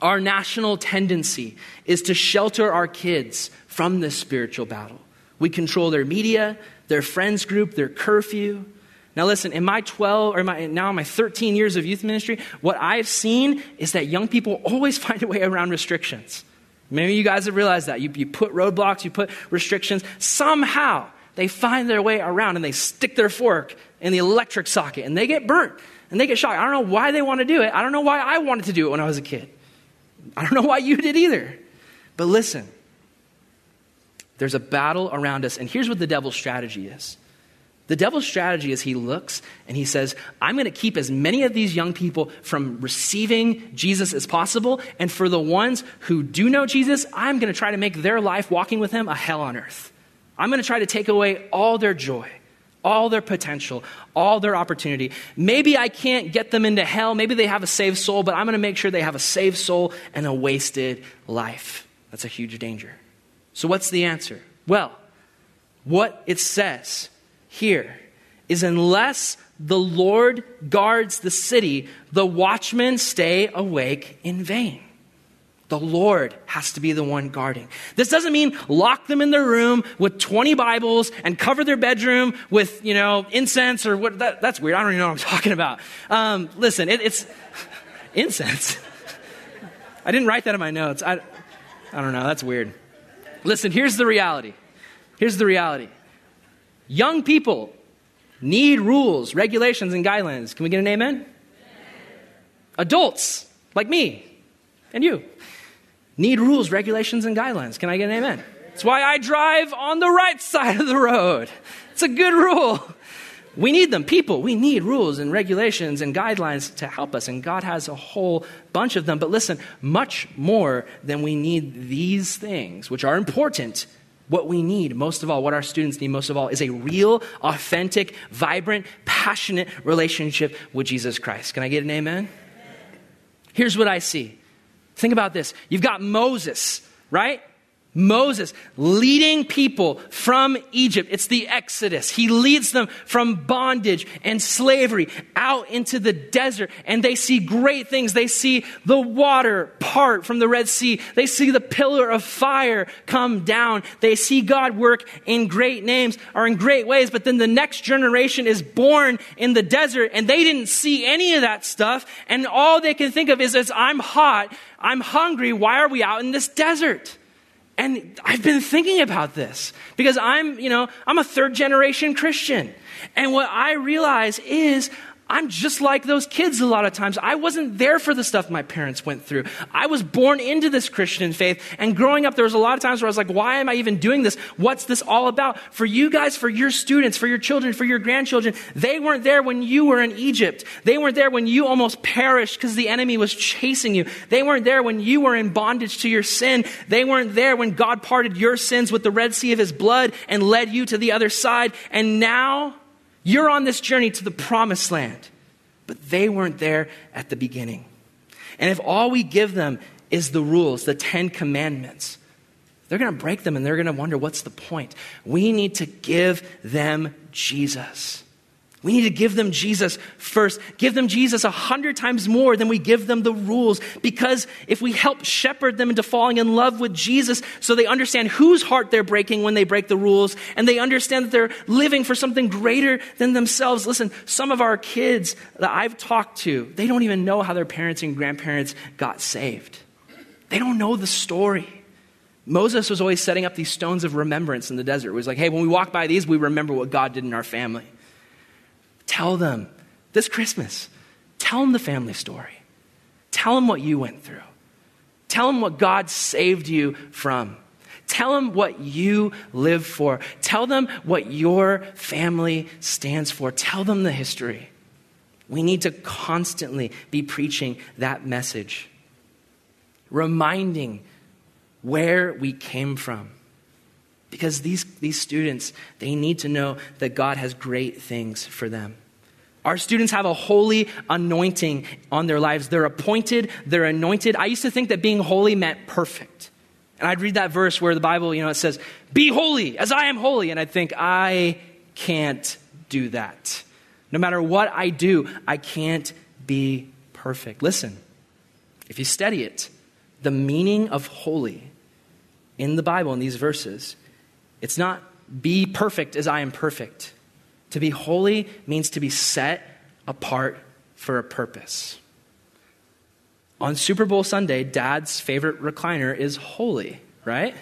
[SPEAKER 1] Our national tendency is to shelter our kids from this spiritual battle. We control their media, their friends group, their curfew. Now, listen, in my 12 or my, now my 13 years of youth ministry, what I've seen is that young people always find a way around restrictions. Maybe you guys have realized that. You, you put roadblocks, you put restrictions. Somehow, they find their way around and they stick their fork in the electric socket and they get burnt and they get shocked. I don't know why they want to do it. I don't know why I wanted to do it when I was a kid. I don't know why you did either. But listen, there's a battle around us, and here's what the devil's strategy is. The devil's strategy is he looks and he says, I'm going to keep as many of these young people from receiving Jesus as possible. And for the ones who do know Jesus, I'm going to try to make their life walking with him a hell on earth. I'm going to try to take away all their joy all their potential, all their opportunity. Maybe I can't get them into hell. Maybe they have a saved soul, but I'm going to make sure they have a saved soul and a wasted life. That's a huge danger. So, what's the answer? Well, what it says here is unless the Lord guards the city, the watchmen stay awake in vain. The Lord has to be the one guarding. This doesn't mean lock them in their room with 20 Bibles and cover their bedroom with, you know, incense or what. That, that's weird. I don't even know what I'm talking about. Um, listen, it, it's incense. I didn't write that in my notes. I, I don't know. That's weird. Listen, here's the reality. Here's the reality. Young people need rules, regulations, and guidelines. Can we get an amen? Adults, like me and you, need rules, regulations, and guidelines. Can I get an amen? That's why I drive on the right side of the road. It's a good rule. We need them. People, we need rules and regulations and guidelines to help us, and God has a whole bunch of them. But listen, much more than we need these things, which are important, what we need most of all, what our students need most of all, is a real, authentic, vibrant, passionate relationship with Jesus Christ. Can I get an amen? Here's what I see Think about this. You've got Moses, right? Moses leading people from Egypt. It's the Exodus. He leads them from bondage and slavery out into the desert, and they see great things. They see the water part from the Red Sea. They see the pillar of fire come down. They see God work in great names or in great ways, but then the next generation is born in the desert, and they didn't see any of that stuff, and all they can think of is, as I'm hot, I'm hungry, why are we out in this desert? And I've been thinking about this because I'm, you know, I'm a third generation Christian. And what I realize is I'm just like those kids a lot of times. I wasn't there for the stuff my parents went through. I was born into this Christian faith. And growing up, there was a lot of times where I was like, why am I even doing this? What's this all about? For you guys, for your students, for your children, for your grandchildren, they weren't there when you were in Egypt. They weren't there when you almost perished because the enemy was chasing you. They weren't there when you were in bondage to your sin. They weren't there when God parted your sins with the Red Sea of his blood and led you to the other side. And now you're on this journey to the promised land. But they weren't there at the beginning. And if all we give them is the rules, the Ten Commandments, they're going to break them and they're going to wonder what's the point. We need to give them Jesus. We need to give them Jesus first. Give them Jesus a hundred times more than we give them the rules. Because if we help shepherd them into falling in love with Jesus so they understand whose heart they're breaking when they break the rules and they understand that they're living for something greater than themselves. Listen, some of our kids that I've talked to, they don't even know how their parents and grandparents got saved. They don't know the story. Moses was always setting up these stones of remembrance in the desert. It was like, hey, when we walk by these, we remember what God did in our family. Tell them this Christmas, tell them the family story. Tell them what you went through. Tell them what God saved you from. Tell them what you live for. Tell them what your family stands for. Tell them the history. We need to constantly be preaching that message, reminding where we came from. Because these, these students, they need to know that God has great things for them. Our students have a holy anointing on their lives. They're appointed, they're anointed. I used to think that being holy meant perfect. And I'd read that verse where the Bible, you know, it says, Be holy as I am holy. And I'd think, I can't do that. No matter what I do, I can't be perfect. Listen, if you study it, the meaning of holy in the Bible, in these verses, it's not be perfect as I am perfect. To be holy means to be set apart for a purpose. On Super Bowl Sunday, dad's favorite recliner is holy, right?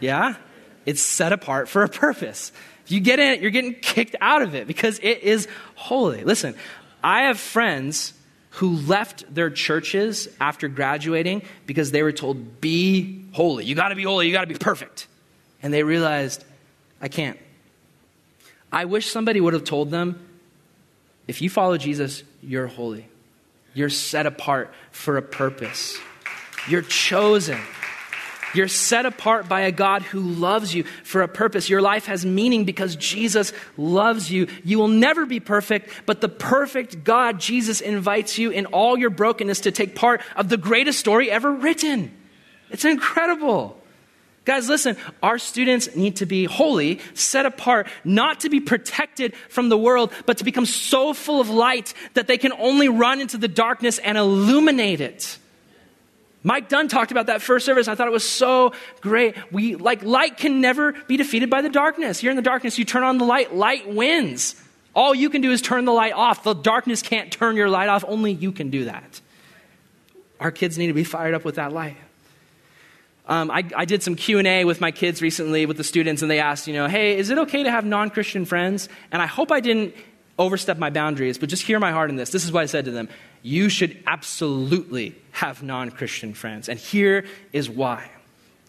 [SPEAKER 1] Yeah? It's set apart for a purpose. If you get in it, you're getting kicked out of it because it is holy. Listen, I have friends who left their churches after graduating because they were told, be holy. You got to be holy. You got to be perfect. And they realized, I can't. I wish somebody would have told them if you follow Jesus, you're holy. You're set apart for a purpose. You're chosen. You're set apart by a God who loves you for a purpose. Your life has meaning because Jesus loves you. You will never be perfect, but the perfect God, Jesus, invites you in all your brokenness to take part of the greatest story ever written. It's incredible. Guys, listen, our students need to be holy, set apart, not to be protected from the world, but to become so full of light that they can only run into the darkness and illuminate it. Mike Dunn talked about that first service. I thought it was so great. We like light can never be defeated by the darkness. You're in the darkness, you turn on the light, light wins. All you can do is turn the light off. The darkness can't turn your light off. Only you can do that. Our kids need to be fired up with that light. Um, I, I, did some q&a with my kids recently with the students and they asked you know hey is it okay to have non-christian friends? And i hope i didn't overstep my boundaries but just hear my heart in this. This is what i said to them you should absolutely have non-christian friends. And here is why.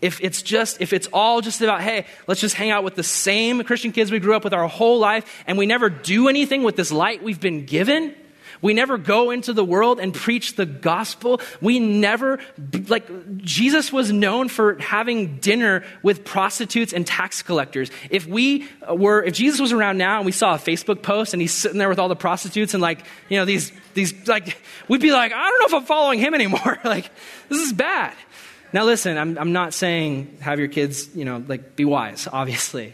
[SPEAKER 1] If it's just if it's all just about hey let's just hang out with the same christian kids we grew up with our whole life and we never do anything with this light we've been given we never go into the world and preach the gospel. We never, like, Jesus was known for having dinner with prostitutes and tax collectors. If we were, if Jesus was around now and we saw a Facebook post and he's sitting there with all the prostitutes and, like, you know, these, these, like, we'd be like, I don't know if I'm following him anymore. like, this is bad. Now, listen, I'm, I'm not saying have your kids, you know, like, be wise, obviously.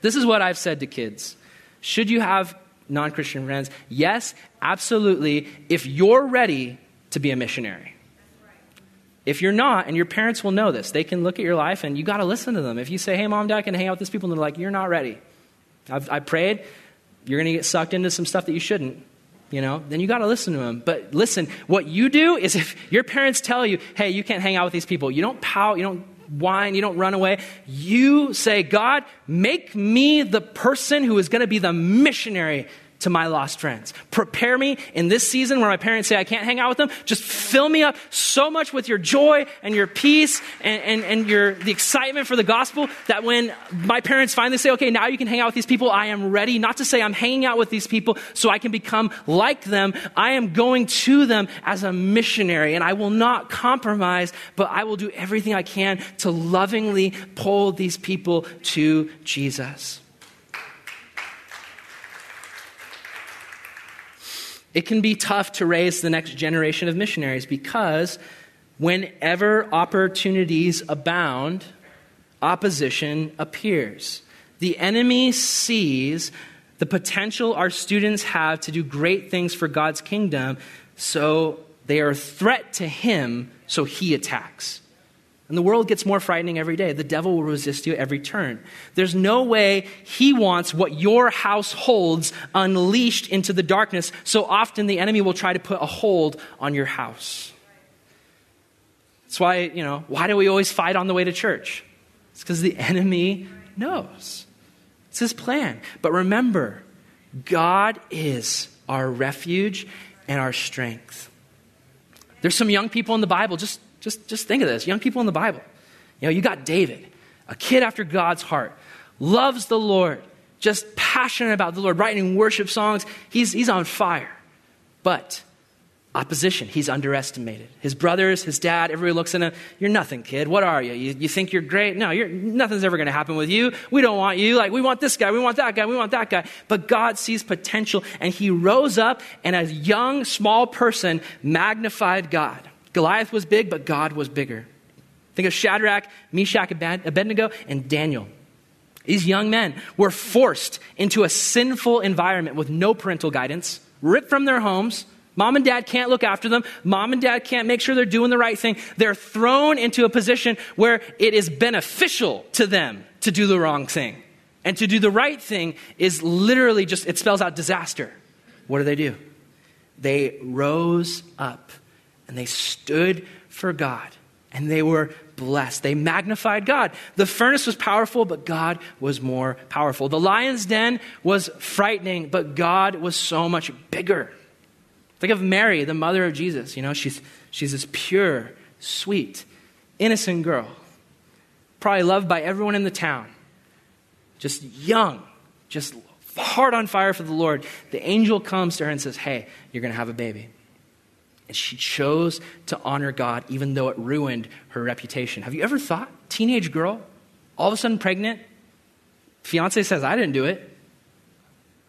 [SPEAKER 1] This is what I've said to kids. Should you have non Christian friends? Yes, absolutely, if you're ready to be a missionary. If you're not, and your parents will know this, they can look at your life and you got to listen to them. If you say, hey, mom, dad, I can hang out with these people, and they're like, you're not ready. I've, I prayed, you're going to get sucked into some stuff that you shouldn't, you know, then you got to listen to them. But listen, what you do is if your parents tell you, hey, you can't hang out with these people, you don't pout, you don't whine, you don't run away. You say, God, make me the person who is going to be the missionary to my lost friends. Prepare me in this season where my parents say I can't hang out with them. Just fill me up so much with your joy and your peace and, and, and your, the excitement for the gospel that when my parents finally say, okay, now you can hang out with these people, I am ready. Not to say I'm hanging out with these people so I can become like them. I am going to them as a missionary and I will not compromise, but I will do everything I can to lovingly pull these people to Jesus. It can be tough to raise the next generation of missionaries because whenever opportunities abound, opposition appears. The enemy sees the potential our students have to do great things for God's kingdom, so they are a threat to him, so he attacks. And the world gets more frightening every day. The devil will resist you every turn. There's no way he wants what your house holds unleashed into the darkness. So often the enemy will try to put a hold on your house. That's why, you know, why do we always fight on the way to church? It's because the enemy knows. It's his plan. But remember, God is our refuge and our strength. There's some young people in the Bible, just just, just think of this young people in the Bible. You know, you got David, a kid after God's heart, loves the Lord, just passionate about the Lord, writing worship songs. He's, he's on fire. But opposition, he's underestimated. His brothers, his dad, everybody looks at him, You're nothing, kid. What are you? You, you think you're great? No, you're, nothing's ever going to happen with you. We don't want you. Like, we want this guy, we want that guy, we want that guy. But God sees potential, and he rose up, and as a young, small person, magnified God. Goliath was big, but God was bigger. Think of Shadrach, Meshach, Abednego, and Daniel. These young men were forced into a sinful environment with no parental guidance, ripped from their homes. Mom and dad can't look after them. Mom and dad can't make sure they're doing the right thing. They're thrown into a position where it is beneficial to them to do the wrong thing. And to do the right thing is literally just, it spells out disaster. What do they do? They rose up and they stood for God and they were blessed. They magnified God. The furnace was powerful, but God was more powerful. The lion's den was frightening, but God was so much bigger. Think of Mary, the mother of Jesus. You know, she's, she's this pure, sweet, innocent girl, probably loved by everyone in the town, just young, just heart on fire for the Lord. The angel comes to her and says, Hey, you're going to have a baby. And she chose to honor God even though it ruined her reputation. Have you ever thought, teenage girl, all of a sudden pregnant? Fiance says, I didn't do it.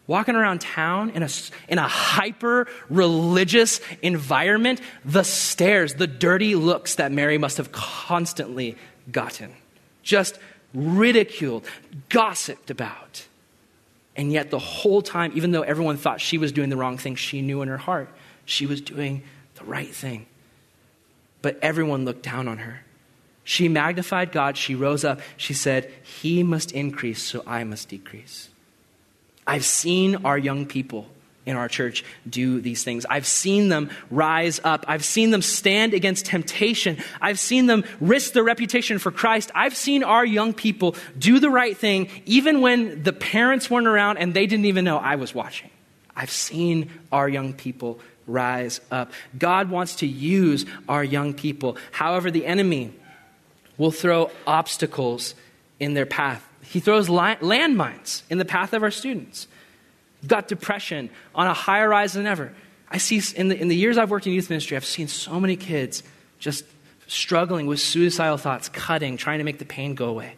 [SPEAKER 1] Walking around town in a, in a hyper religious environment, the stares, the dirty looks that Mary must have constantly gotten, just ridiculed, gossiped about. And yet, the whole time, even though everyone thought she was doing the wrong thing, she knew in her heart she was doing the right thing. But everyone looked down on her. She magnified God. She rose up. She said, He must increase, so I must decrease. I've seen our young people in our church do these things. I've seen them rise up. I've seen them stand against temptation. I've seen them risk their reputation for Christ. I've seen our young people do the right thing even when the parents weren't around and they didn't even know I was watching. I've seen our young people rise up. God wants to use our young people. However, the enemy will throw obstacles in their path. He throws landmines in the path of our students. Got depression on a higher rise than ever. I see in the, in the years I've worked in youth ministry, I've seen so many kids just struggling with suicidal thoughts, cutting, trying to make the pain go away.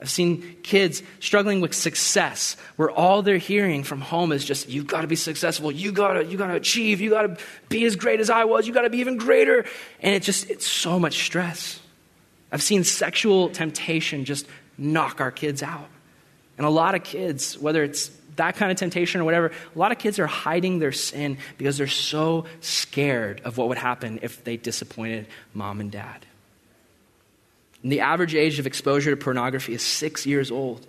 [SPEAKER 1] I've seen kids struggling with success where all they're hearing from home is just, you've gotta be successful, you gotta, you gotta achieve, you gotta be as great as I was, you gotta be even greater. And it just, it's so much stress. I've seen sexual temptation just knock our kids out. And a lot of kids, whether it's that kind of temptation or whatever, a lot of kids are hiding their sin because they're so scared of what would happen if they disappointed mom and dad. And the average age of exposure to pornography is six years old.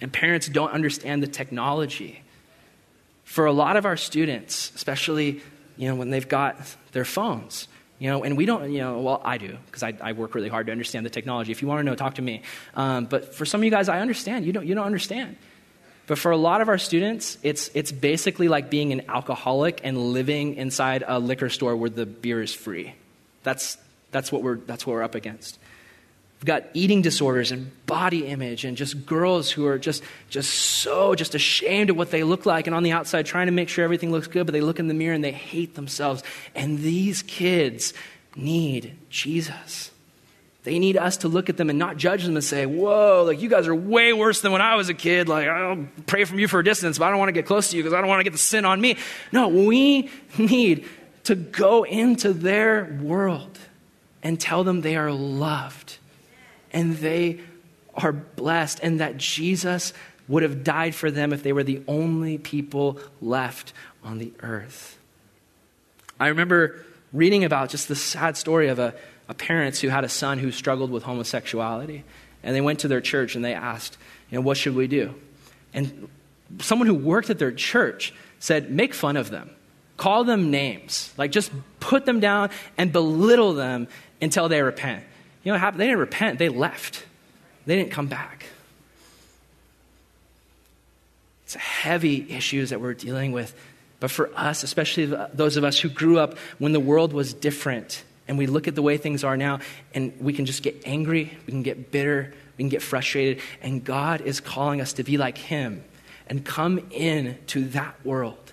[SPEAKER 1] And parents don't understand the technology. For a lot of our students, especially you know, when they've got their phones, you know, and we don't, you know, well, I do, because I, I, work really hard to understand the technology. If you want to know, talk to me. Um, but for some of you guys, I understand. You don't, you don't understand. But for a lot of our students, it's, it's basically like being an alcoholic and living inside a liquor store where the beer is free. That's, that's, what, we're, that's what we're up against. We've got eating disorders and body image and just girls who are just, just so just ashamed of what they look like and on the outside trying to make sure everything looks good, but they look in the mirror and they hate themselves. And these kids need Jesus. They need us to look at them and not judge them and say, Whoa, like you guys are way worse than when I was a kid. Like, I'll pray from you for a distance, but I don't want to get close to you because I don't want to get the sin on me. No, we need to go into their world and tell them they are loved and they are blessed, and that Jesus would have died for them if they were the only people left on the earth. I remember reading about just the sad story of a, a parents who had a son who struggled with homosexuality. And they went to their church and they asked, you know, what should we do? And someone who worked at their church said, make fun of them. Call them names. Like just put them down and belittle them until they repent. You know what happened? They didn't repent, they left. They didn't come back. It's heavy issues that we're dealing with. But for us, especially those of us who grew up when the world was different, and we look at the way things are now, and we can just get angry, we can get bitter, we can get frustrated, and God is calling us to be like Him and come in to that world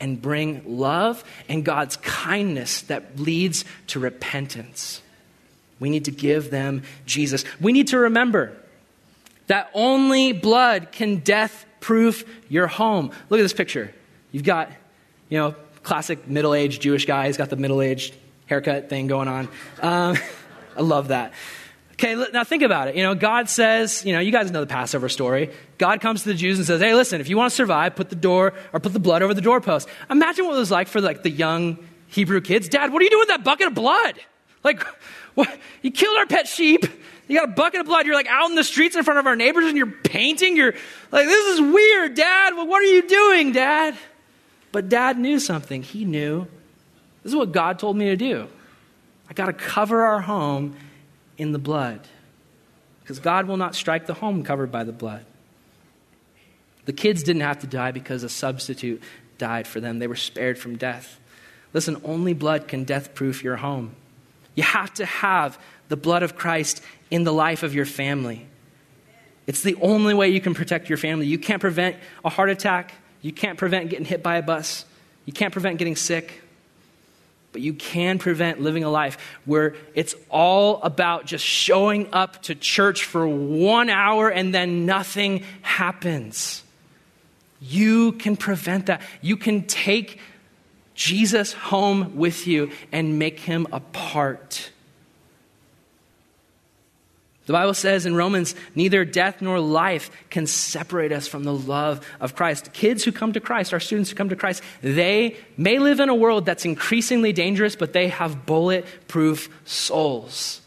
[SPEAKER 1] and bring love and God's kindness that leads to repentance. We need to give them Jesus. We need to remember that only blood can death proof your home. Look at this picture. You've got, you know, classic middle aged Jewish guy. He's got the middle aged haircut thing going on. Um, I love that. Okay, now think about it. You know, God says, you know, you guys know the Passover story. God comes to the Jews and says, hey, listen, if you want to survive, put the door or put the blood over the doorpost. Imagine what it was like for like the young Hebrew kids. Dad, what are you doing with that bucket of blood? Like, what? You killed our pet sheep. You got a bucket of blood. You're like out in the streets in front of our neighbors and you're painting. You're like, this is weird, Dad. What are you doing, Dad? But Dad knew something. He knew this is what God told me to do. I got to cover our home in the blood because God will not strike the home covered by the blood. The kids didn't have to die because a substitute died for them, they were spared from death. Listen, only blood can death proof your home. You have to have the blood of Christ in the life of your family. It's the only way you can protect your family. You can't prevent a heart attack. You can't prevent getting hit by a bus. You can't prevent getting sick. But you can prevent living a life where it's all about just showing up to church for one hour and then nothing happens. You can prevent that. You can take Jesus home with you and make him a part. The Bible says in Romans, neither death nor life can separate us from the love of Christ. Kids who come to Christ, our students who come to Christ, they may live in a world that's increasingly dangerous, but they have bulletproof souls.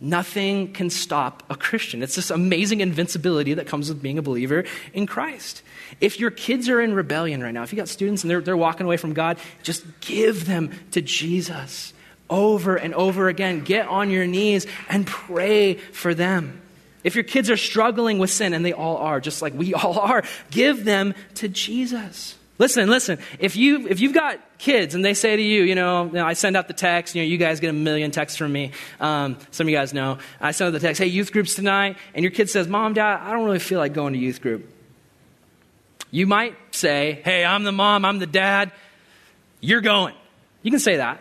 [SPEAKER 1] Nothing can stop a Christian. It's this amazing invincibility that comes with being a believer in Christ. If your kids are in rebellion right now, if you got students and they're, they're walking away from God, just give them to Jesus over and over again. Get on your knees and pray for them. If your kids are struggling with sin, and they all are, just like we all are, give them to Jesus. Listen, listen. If you if you've got kids and they say to you, you know, you know I send out the text. You know, you guys get a million texts from me. Um, some of you guys know. I send out the text, hey, youth groups tonight, and your kid says, Mom, Dad, I don't really feel like going to youth group. You might say, hey, I'm the mom, I'm the dad. You're going. You can say that.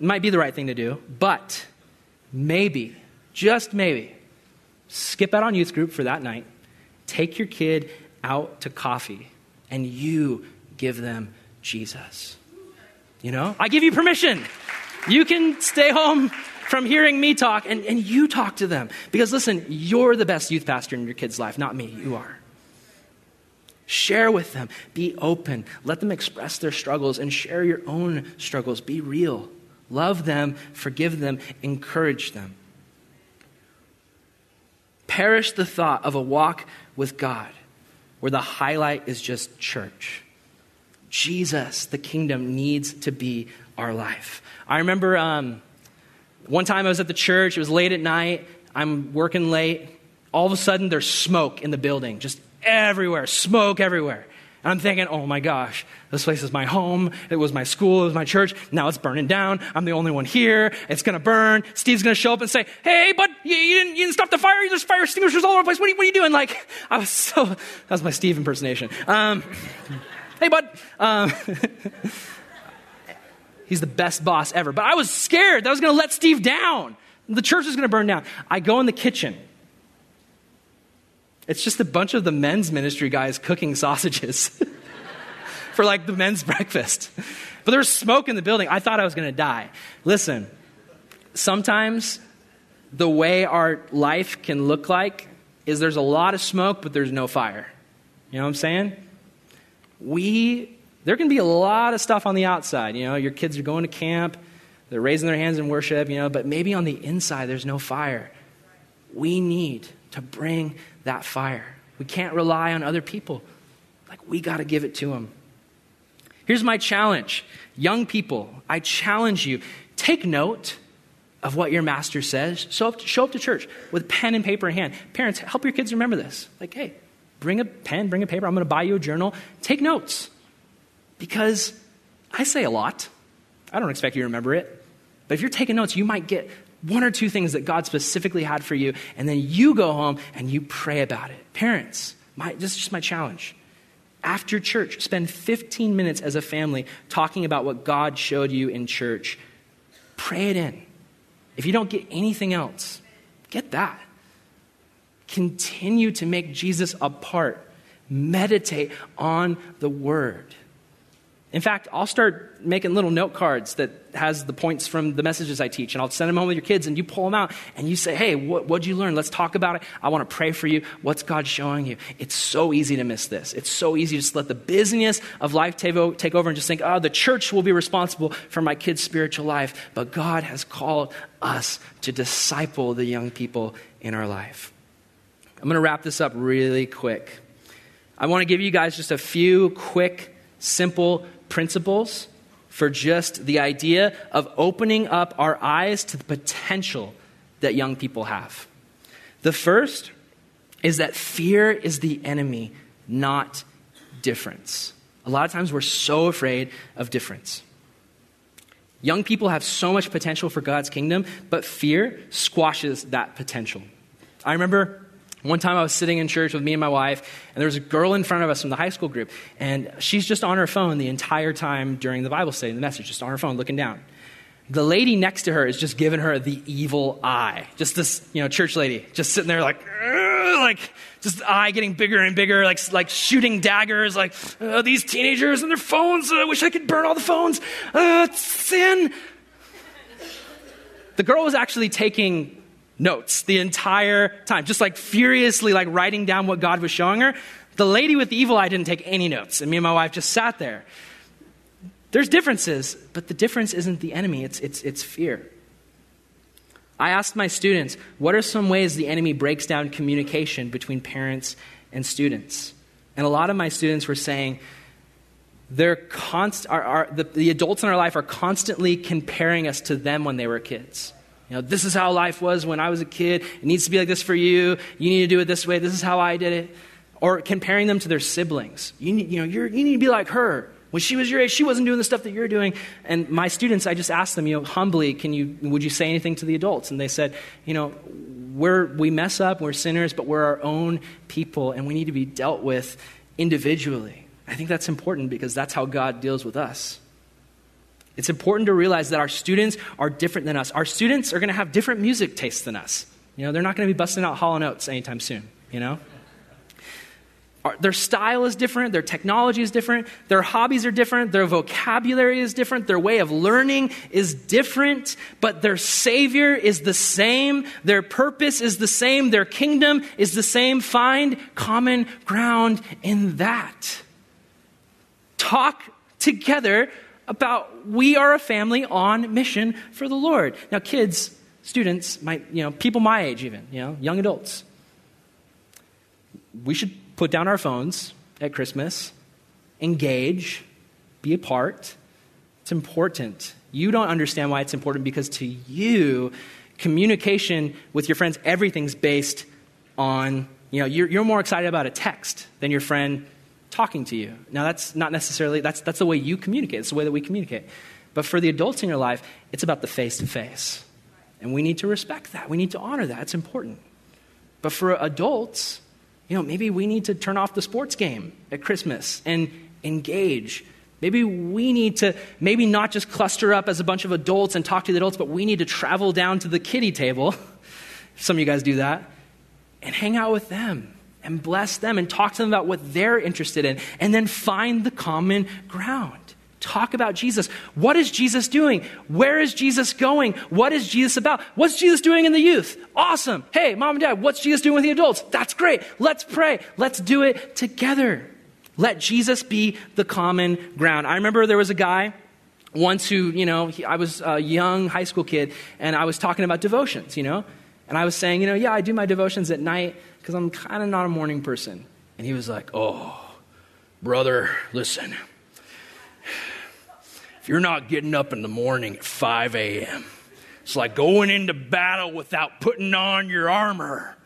[SPEAKER 1] It might be the right thing to do, but maybe, just maybe, skip out on youth group for that night. Take your kid out to coffee, and you give them Jesus. You know, I give you permission. You can stay home from hearing me talk and, and you talk to them. Because listen, you're the best youth pastor in your kid's life, not me. You are. Share with them. Be open. Let them express their struggles and share your own struggles. Be real. Love them, forgive them, encourage them. Perish the thought of a walk with God where the highlight is just church. Jesus, the kingdom, needs to be our life. I remember um, one time I was at the church, it was late at night, I'm working late. All of a sudden, there's smoke in the building, just everywhere, smoke everywhere. And I'm thinking, oh my gosh, this place is my home. It was my school. It was my church. Now it's burning down. I'm the only one here. It's going to burn. Steve's going to show up and say, hey, bud, you, you, didn't, you didn't stop the fire. There's fire extinguishers all over the place. What are, you, what are you doing? Like, I was so, that was my Steve impersonation. Um, hey, bud. Um, he's the best boss ever. But I was scared that I was going to let Steve down. The church is going to burn down. I go in the kitchen. It's just a bunch of the men's ministry guys cooking sausages for like the men's breakfast. But there was smoke in the building. I thought I was going to die. Listen, sometimes the way our life can look like is there's a lot of smoke, but there's no fire. You know what I'm saying? We, there can be a lot of stuff on the outside. You know, your kids are going to camp, they're raising their hands in worship, you know, but maybe on the inside there's no fire. We need to bring that fire. We can't rely on other people. Like, we got to give it to them. Here's my challenge young people, I challenge you take note of what your master says. Show up, show up to church with pen and paper in hand. Parents, help your kids remember this. Like, hey, bring a pen, bring a paper. I'm going to buy you a journal. Take notes. Because I say a lot. I don't expect you to remember it. But if you're taking notes, you might get one or two things that God specifically had for you, and then you go home and you pray about it. Parents, my, this is just my challenge. After church, spend 15 minutes as a family talking about what God showed you in church. Pray it in. If you don't get anything else, get that. Continue to make Jesus a part. Meditate on the word. In fact, I'll start making little note cards that has the points from the messages I teach, and I'll send them home with your kids, and you pull them out, and you say, "Hey, what did you learn? Let's talk about it. I want to pray for you. What's God showing you?" It's so easy to miss this. It's so easy to just let the busyness of life take over and just think, "Oh, the church will be responsible for my kids' spiritual life." But God has called us to disciple the young people in our life. I'm going to wrap this up really quick. I want to give you guys just a few quick, simple principles for just the idea of opening up our eyes to the potential that young people have. The first is that fear is the enemy, not difference. A lot of times we're so afraid of difference. Young people have so much potential for God's kingdom, but fear squashes that potential. I remember one time I was sitting in church with me and my wife, and there was a girl in front of us from the high school group, and she's just on her phone the entire time during the Bible study, the message, just on her phone looking down. The lady next to her is just giving her the evil eye. Just this, you know, church lady, just sitting there like, like, just eye getting bigger and bigger, like, like shooting daggers, like, uh, these teenagers and their phones, I wish I could burn all the phones. Uh, sin. The girl was actually taking notes the entire time, just like furiously like writing down what God was showing her. The lady with the evil eye didn't take any notes, and me and my wife just sat there. There's differences, but the difference isn't the enemy, it's, it's, it's fear. I asked my students, what are some ways the enemy breaks down communication between parents and students? And a lot of my students were saying, they're const- are, the, the adults in our life are constantly comparing us to them when they were kids. You know, this is how life was when I was a kid. It needs to be like this for you. You need to do it this way. This is how I did it. Or comparing them to their siblings. You need, you know, you need to be like her. When she was your age, she wasn't doing the stuff that you're doing. And my students, I just asked them, you know, humbly, can you, would you say anything to the adults? And they said, you know, we're, we mess up, we're sinners, but we're our own people, and we need to be dealt with individually. I think that's important because that's how God deals with us. It's important to realize that our students are different than us. Our students are going to have different music tastes than us. You know, they're not going to be busting out Hall & Oates anytime soon, you know? Their style is different, their technology is different, their hobbies are different, their vocabulary is different, their way of learning is different, but their Savior is the same, their purpose is the same, their kingdom is the same. Find common ground in that. Talk together about we are a family on mission for the Lord. Now, kids, students, my, you know, people my age even, you know, young adults, we should put down our phones at Christmas, engage, be a part. It's important. You don't understand why it's important because to you, communication with your friends, everything's based on You know, you're, you're more excited about a text than your friend talking to you. Now, that's not necessarily, that's, that's the way you communicate. It's the way that we communicate. But for the adults in your life, it's about the face to face. And we need to respect that. We need to honor that. It's important. But for adults, you know, maybe we need to turn off the sports game at Christmas and engage. Maybe we need to maybe not just cluster up as a bunch of adults and talk to the adults, but we need to travel down to the kiddie table. Some of you guys do that. And hang out with them and bless them and talk to them about what they're interested in and then find the common ground. Talk about Jesus. What is Jesus doing? Where is Jesus going? What is Jesus about? What's Jesus doing in the youth? Awesome. Hey, mom and dad, what's Jesus doing with the adults? That's great. Let's pray. Let's do it together. Let Jesus be the common ground. I remember there was a guy once who, you know, he, I was a young high school kid and I was talking about devotions, you know, and I was saying, you know, yeah, I do my devotions at night because I'm kind of not a morning person. And he was like, oh, brother, listen. If you're not getting up in the morning at 5 a.m., it's like going into battle without putting on your armor.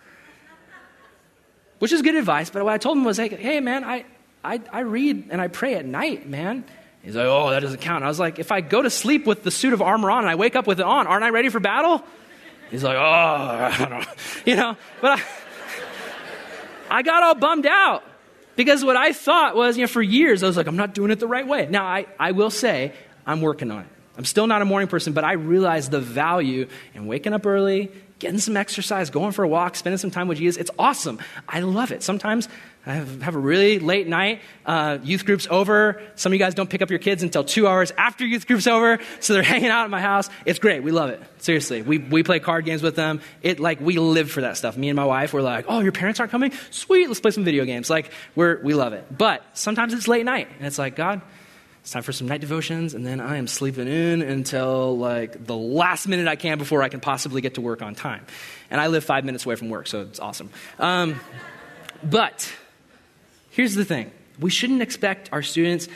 [SPEAKER 1] Which is good advice, but what I told him was, like, hey, man, I, I, I read and I pray at night, man. He's like, oh, that doesn't count. I was like, if I go to sleep with the suit of armor on and I wake up with it on, aren't I ready for battle? He's like, oh, I don't know. You know, but I, I got all bummed out because what I thought was, you know, for years, I was like, I'm not doing it the right way. Now, I, I will say, I'm working on it. I'm still not a morning person, but I realize the value in waking up early, getting some exercise, going for a walk, spending some time with Jesus. It's awesome. I love it. Sometimes I have, have a really late night. Uh, youth group's over. Some of you guys don't pick up your kids until two hours after youth group's over, so they're hanging out at my house. It's great. We love it. Seriously, we we play card games with them. It like we live for that stuff. Me and my wife, we're like, oh, your parents aren't coming? Sweet, let's play some video games. Like we're we love it. But sometimes it's late night, and it's like God it's time for some night devotions, and then I am sleeping in until like the last minute I can before I can possibly get to work on time. And I live five minutes away from work, so it's awesome. Um, but here's the thing we shouldn't expect our students'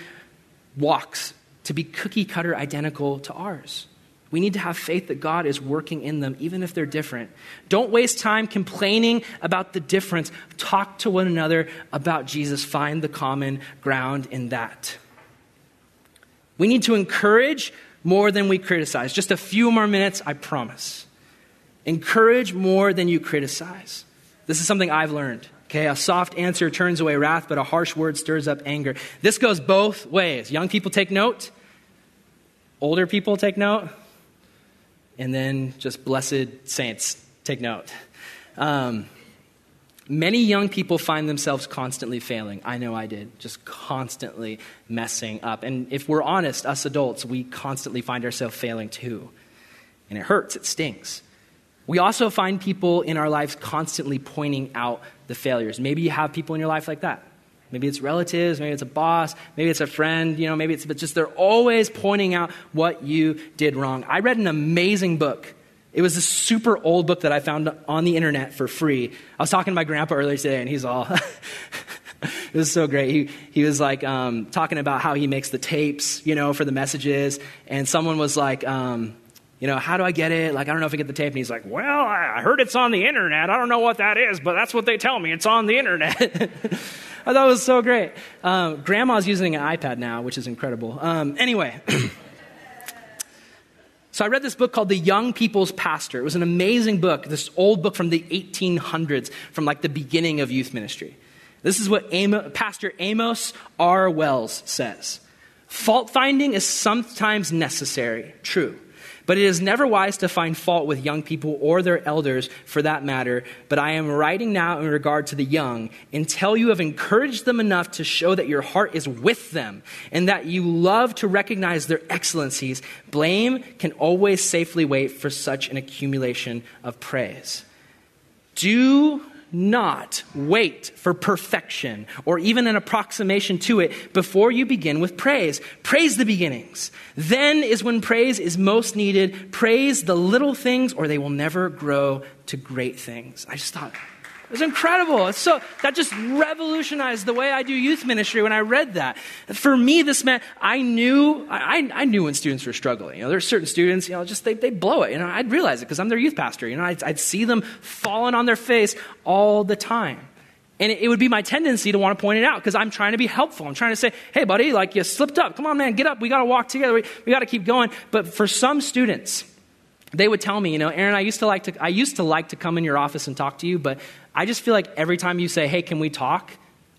[SPEAKER 1] walks to be cookie cutter identical to ours. We need to have faith that God is working in them, even if they're different. Don't waste time complaining about the difference. Talk to one another about Jesus. Find the common ground in that. We need to encourage more than we criticize. Just a few more minutes, I promise. Encourage more than you criticize. This is something I've learned. Okay, a soft answer turns away wrath, but a harsh word stirs up anger. This goes both ways. Young people take note, older people take note, and then just blessed saints take note. Um, Many young people find themselves constantly failing. I know I did, just constantly messing up. And if we're honest, us adults, we constantly find ourselves failing too. And it hurts, it stings. We also find people in our lives constantly pointing out the failures. Maybe you have people in your life like that. Maybe it's relatives, maybe it's a boss, maybe it's a friend, you know, maybe it's but just they're always pointing out what you did wrong. I read an amazing book it was a super old book that I found on the internet for free. I was talking to my grandpa earlier today, and he's all. it was so great. He, he was like um, talking about how he makes the tapes, you know, for the messages. And someone was like, um, you know, how do I get it? Like, I don't know if I get the tape. And he's like, well, I heard it's on the internet. I don't know what that is, but that's what they tell me. It's on the internet. I thought it was so great. Um, grandma's using an iPad now, which is incredible. Um, anyway. So I read this book called The Young People's Pastor. It was an amazing book, this old book from the 1800s, from like the beginning of youth ministry. This is what Pastor Amos R. Wells says Fault finding is sometimes necessary, true. But it is never wise to find fault with young people or their elders for that matter. But I am writing now in regard to the young until you have encouraged them enough to show that your heart is with them and that you love to recognize their excellencies. Blame can always safely wait for such an accumulation of praise. Do not wait for perfection or even an approximation to it before you begin with praise. Praise the beginnings. Then is when praise is most needed. Praise the little things or they will never grow to great things. I just thought it was incredible. So that just revolutionized the way I do youth ministry when I read that. For me, this meant I knew I, I knew when students were struggling. You know, there's certain students, you know, just they they blow it. You know, I'd realize it because I'm their youth pastor. You know, I'd, I'd see them falling on their face all the time. And it, would be my tendency to want to point it out because I'm trying to be helpful. I'm trying to say, hey, buddy, like you slipped up. Come on, man, get up. We got to walk together. We, we got to keep going. But for some students, they would tell me, you know, Aaron, I used to like to, I used to like to come in your office and talk to you, but I just feel like every time you say, hey, can we talk?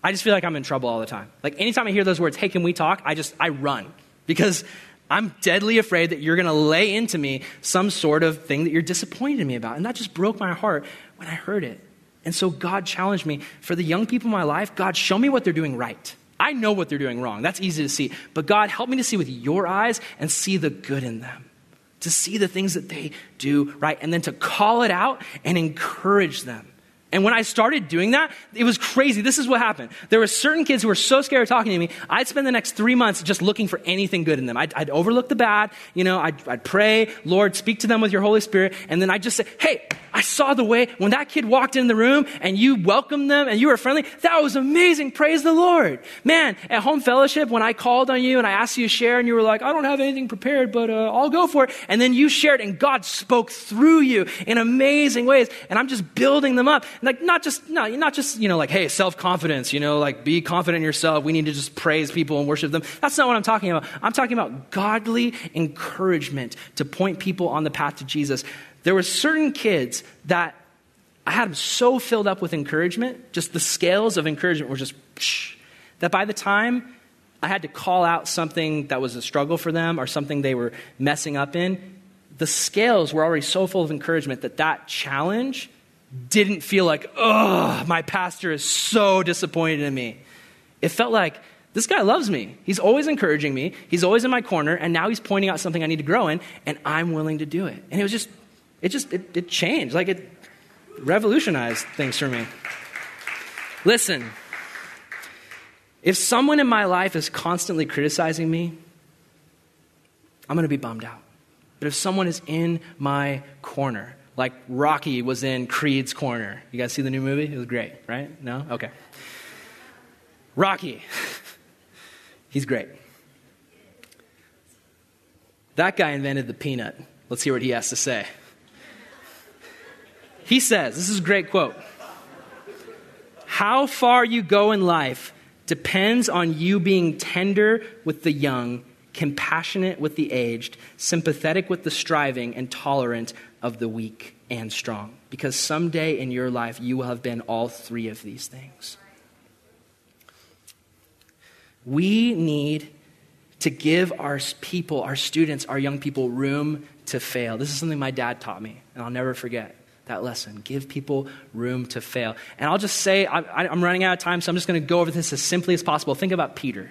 [SPEAKER 1] I just feel like I'm in trouble all the time. Like anytime I hear those words, hey, can we talk? I just, I run because I'm deadly afraid that you're going to lay into me some sort of thing that you're disappointed in me about. And that just broke my heart when I heard it. And so God challenged me for the young people in my life, God, show me what they're doing right. I know what they're doing wrong. That's easy to see. But God, help me to see with your eyes and see the good in them, to see the things that they do right, and then to call it out and encourage them. And when I started doing that, it was crazy. This is what happened. There were certain kids who were so scared of talking to me, I'd spend the next three months just looking for anything good in them. I'd, I'd overlook the bad, you know, I'd, I'd, pray, Lord, speak to them with your Holy Spirit, and then I'd just say, hey, I saw the way when that kid walked in the room and you welcomed them and you were friendly. That was amazing. Praise the Lord. Man, at home fellowship, when I called on you and I asked you to share and you were like, I don't have anything prepared, but uh, I'll go for it. And then you shared and God spoke through you in amazing ways. And I'm just building them up. And like, not just, no, not just, you know, like, hey, self confidence, you know, like be confident in yourself. We need to just praise people and worship them. That's not what I'm talking about. I'm talking about godly encouragement to point people on the path to Jesus. There were certain kids that I had them so filled up with encouragement, just the scales of encouragement were just psh, that by the time I had to call out something that was a struggle for them or something they were messing up in, the scales were already so full of encouragement that that challenge didn't feel like, oh, my pastor is so disappointed in me. It felt like, this guy loves me. He's always encouraging me. He's always in my corner, and now he's pointing out something I need to grow in, and I'm willing to do it. And it was just it just it, it changed like it revolutionized things for me listen if someone in my life is constantly criticizing me i'm going to be bummed out but if someone is in my corner like rocky was in creed's corner. You guys see the new movie? It was great right? No? Okay. Rocky. He's great. That guy invented the peanut. Let's hear what he has to say. He says, this is a great quote. How far you go in life depends on you being tender with the young, compassionate with the aged, sympathetic with the striving, and tolerant of the weak and strong. Because someday in your life, you will have been all three of these things. We need to give our people, our students, our young people room to fail. This is something my dad taught me, and I'll never forget that lesson. Give people room to fail. And I'll just say, I, am running out of time, so I'm just going to go over this as simply as possible. Think about Peter,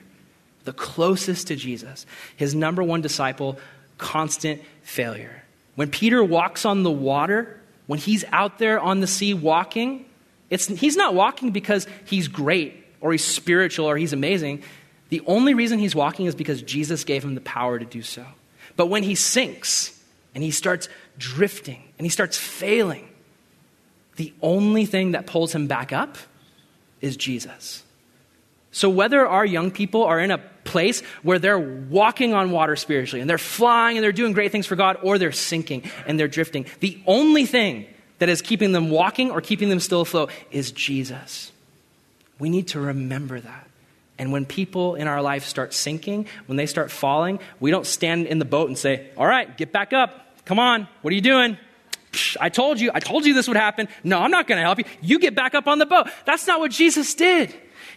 [SPEAKER 1] the closest to Jesus, his number one disciple, constant failure. When Peter walks on the water, when he's out there on the sea walking, it's, he's not walking because he's great or he's spiritual or he's amazing. The only reason he's walking is because Jesus gave him the power to do so. But when he sinks and he starts drifting and he starts failing, the only thing that pulls him back up is Jesus. So, whether our young people are in a place where they're walking on water spiritually and they're flying and they're doing great things for God, or they're sinking and they're drifting, the only thing that is keeping them walking or keeping them still afloat is Jesus. We need to remember that. And when people in our life start sinking, when they start falling, we don't stand in the boat and say, All right, get back up. Come on, what are you doing? I told you, I told you this would happen. No, I'm not going to help you. You get back up on the boat. That's not what Jesus did.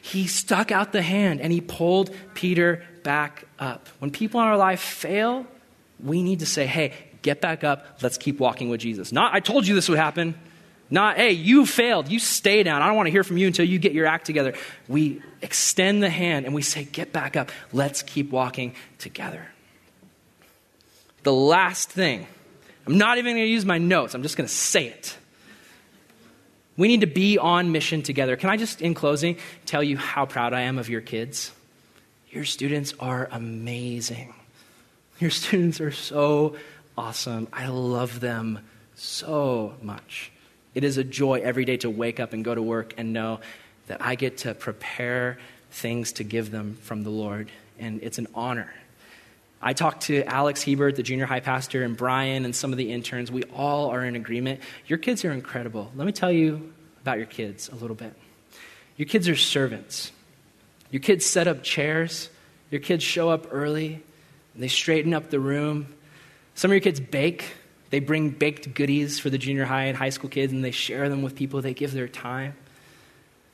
[SPEAKER 1] He stuck out the hand and he pulled Peter back up. When people in our life fail, we need to say, hey, get back up. Let's keep walking with Jesus. Not, I told you this would happen. Not, hey, you failed. You stay down. I don't want to hear from you until you get your act together. We extend the hand and we say, get back up. Let's keep walking together. The last thing I'm not even going to use my notes, I'm just going to say it. We need to be on mission together. Can I just, in closing, tell you how proud I am of your kids? Your students are amazing. Your students are so awesome. I love them so much. It is a joy every day to wake up and go to work and know that I get to prepare things to give them from the Lord. And it's an honor. I talked to Alex Hebert, the junior high pastor, and Brian and some of the interns. We all are in agreement. Your kids are incredible. Let me tell you about your kids a little bit. Your kids are servants. Your kids set up chairs. Your kids show up early. And they straighten up the room. Some of your kids bake. They bring baked goodies for the junior high and high school kids, and they share them with people. They give their time.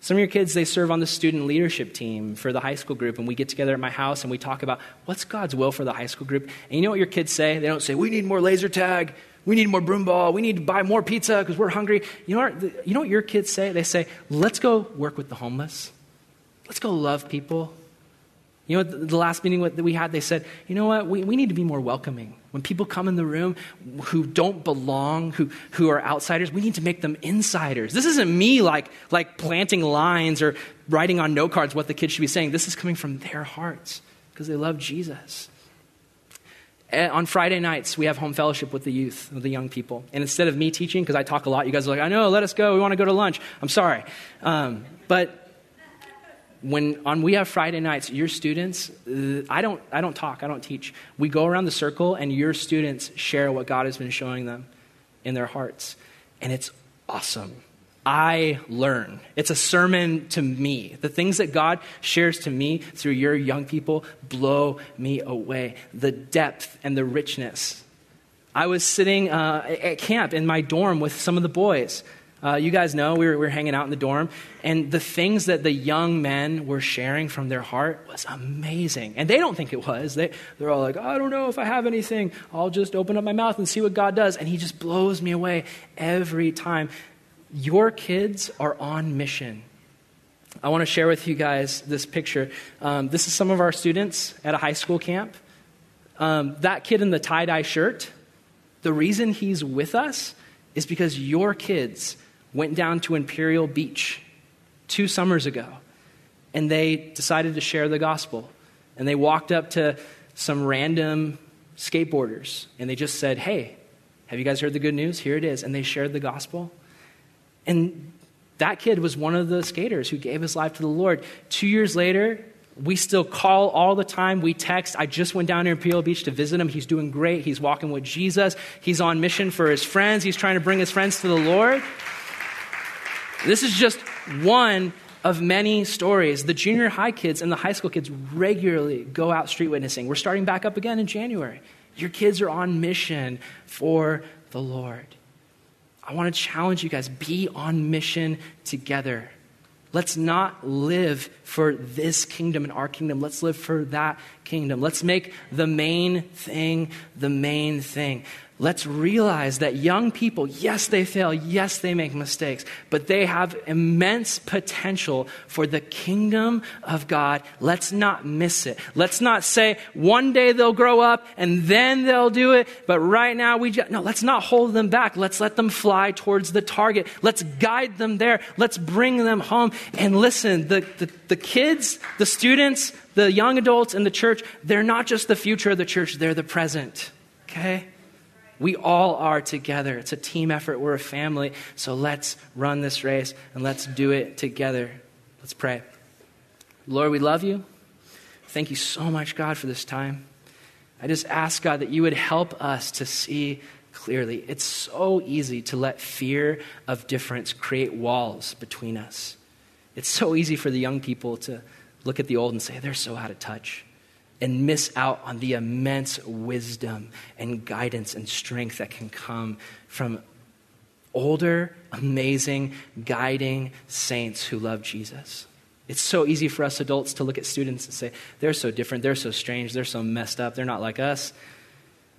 [SPEAKER 1] Some of your kids, they serve on the student leadership team for the high school group, and we get together at my house and we talk about what's God's will for the high school group. And you know what your kids say? They don't say, We need more laser tag. We need more broom ball. We need to buy more pizza because we're hungry. You know, what, you know what your kids say? They say, let's go work with the homeless. Let's go love people. You know, the last meeting that we had, they said, you know what, we, we need to be more welcoming. When people come in the room who don't belong, who, who are outsiders, we need to make them insiders. This isn't me like, like planting lines or writing on note cards what the kids should be saying. This is coming from their hearts because they love Jesus. Eh, on Friday nights, we have home fellowship with the youth, with the young people. And instead of me teaching, because I talk a lot, you guys are like, I know, let us go. We want to go to lunch. I'm sorry. Um, but when on we have Friday nights, your students, uh, I, don't, I don't talk, I don't teach. We go around the circle, and your students share what God has been showing them in their hearts. And it's awesome. I learn. It's a sermon to me. The things that God shares to me through your young people blow me away. The depth and the richness. I was sitting uh, at camp in my dorm with some of the boys. Uh, you guys know we were, we were hanging out in the dorm, and the things that the young men were sharing from their heart was amazing. And they don't think it was. They, they're all like, I don't know if I have anything. I'll just open up my mouth and see what God does. And He just blows me away every time. Your kids are on mission. I want to share with you guys this picture. Um, this is some of our students at a high school camp. Um, that kid in the tie dye shirt, the reason he's with us is because your kids went down to Imperial Beach two summers ago and they decided to share the gospel. And they walked up to some random skateboarders and they just said, Hey, have you guys heard the good news? Here it is. And they shared the gospel. And that kid was one of the skaters who gave his life to the Lord. Two years later, we still call all the time. We text. I just went down to Imperial Beach to visit him. He's doing great. He's walking with Jesus. He's on mission for his friends. He's trying to bring his friends to the Lord. This is just one of many stories. The junior high kids and the high school kids regularly go out street witnessing. We're starting back up again in January. Your kids are on mission for the Lord. I want to challenge you guys be on mission together. Let's not live for this kingdom and our kingdom. Let's live for that kingdom. Let's make the main thing the main thing let's realize that young people, yes, they fail, yes, they make mistakes, but they have immense potential for the kingdom of God. Let's not miss it. Let's not say one day they'll grow up and then they'll do it, but right now we just, no, let's not hold them back. Let's let them fly towards the target. Let's guide them there. Let's bring them home. And listen, the, the, the kids, the students, the young adults in the church, they're not just the future of the church, they're the present. Okay? We all are together. It's a team effort. We're a family. So let's run this race and let's do it together. Let's pray. Lord, we love you. Thank you so much, God, for this time. I just ask, God, that you would help us to see clearly. It's so easy to let fear of difference create walls between us. It's so easy for the young people to look at the old and say, they're so out of touch and miss out on the immense wisdom and guidance and strength that can come from older, amazing, guiding saints who love Jesus. It's so easy for us adults to look at students and say, they're so different, they're so strange, they're so messed up, they're not like us.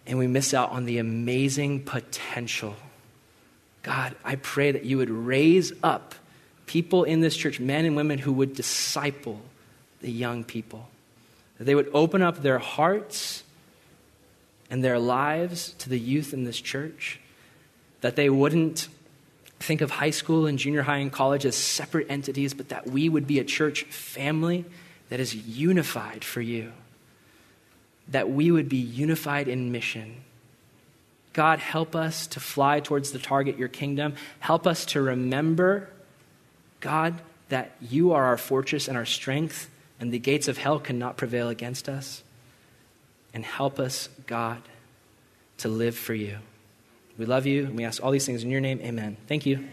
[SPEAKER 1] And we miss out on the amazing potential. God, I pray that you would raise up people in this church, men and women who would disciple the young people that they would open up their hearts and their lives to the youth in this church, that they wouldn't think of high school and junior high and college as separate entities, but that we would be a church family that is unified for you, that we would be unified in mission. God, help us to fly towards the target, your kingdom. Help us to remember, God, that you are our fortress and our strength and the gates of hell cannot prevail against us. And help us, God, to live for you. We love you, and we ask all these things in your name. Amen. Thank you.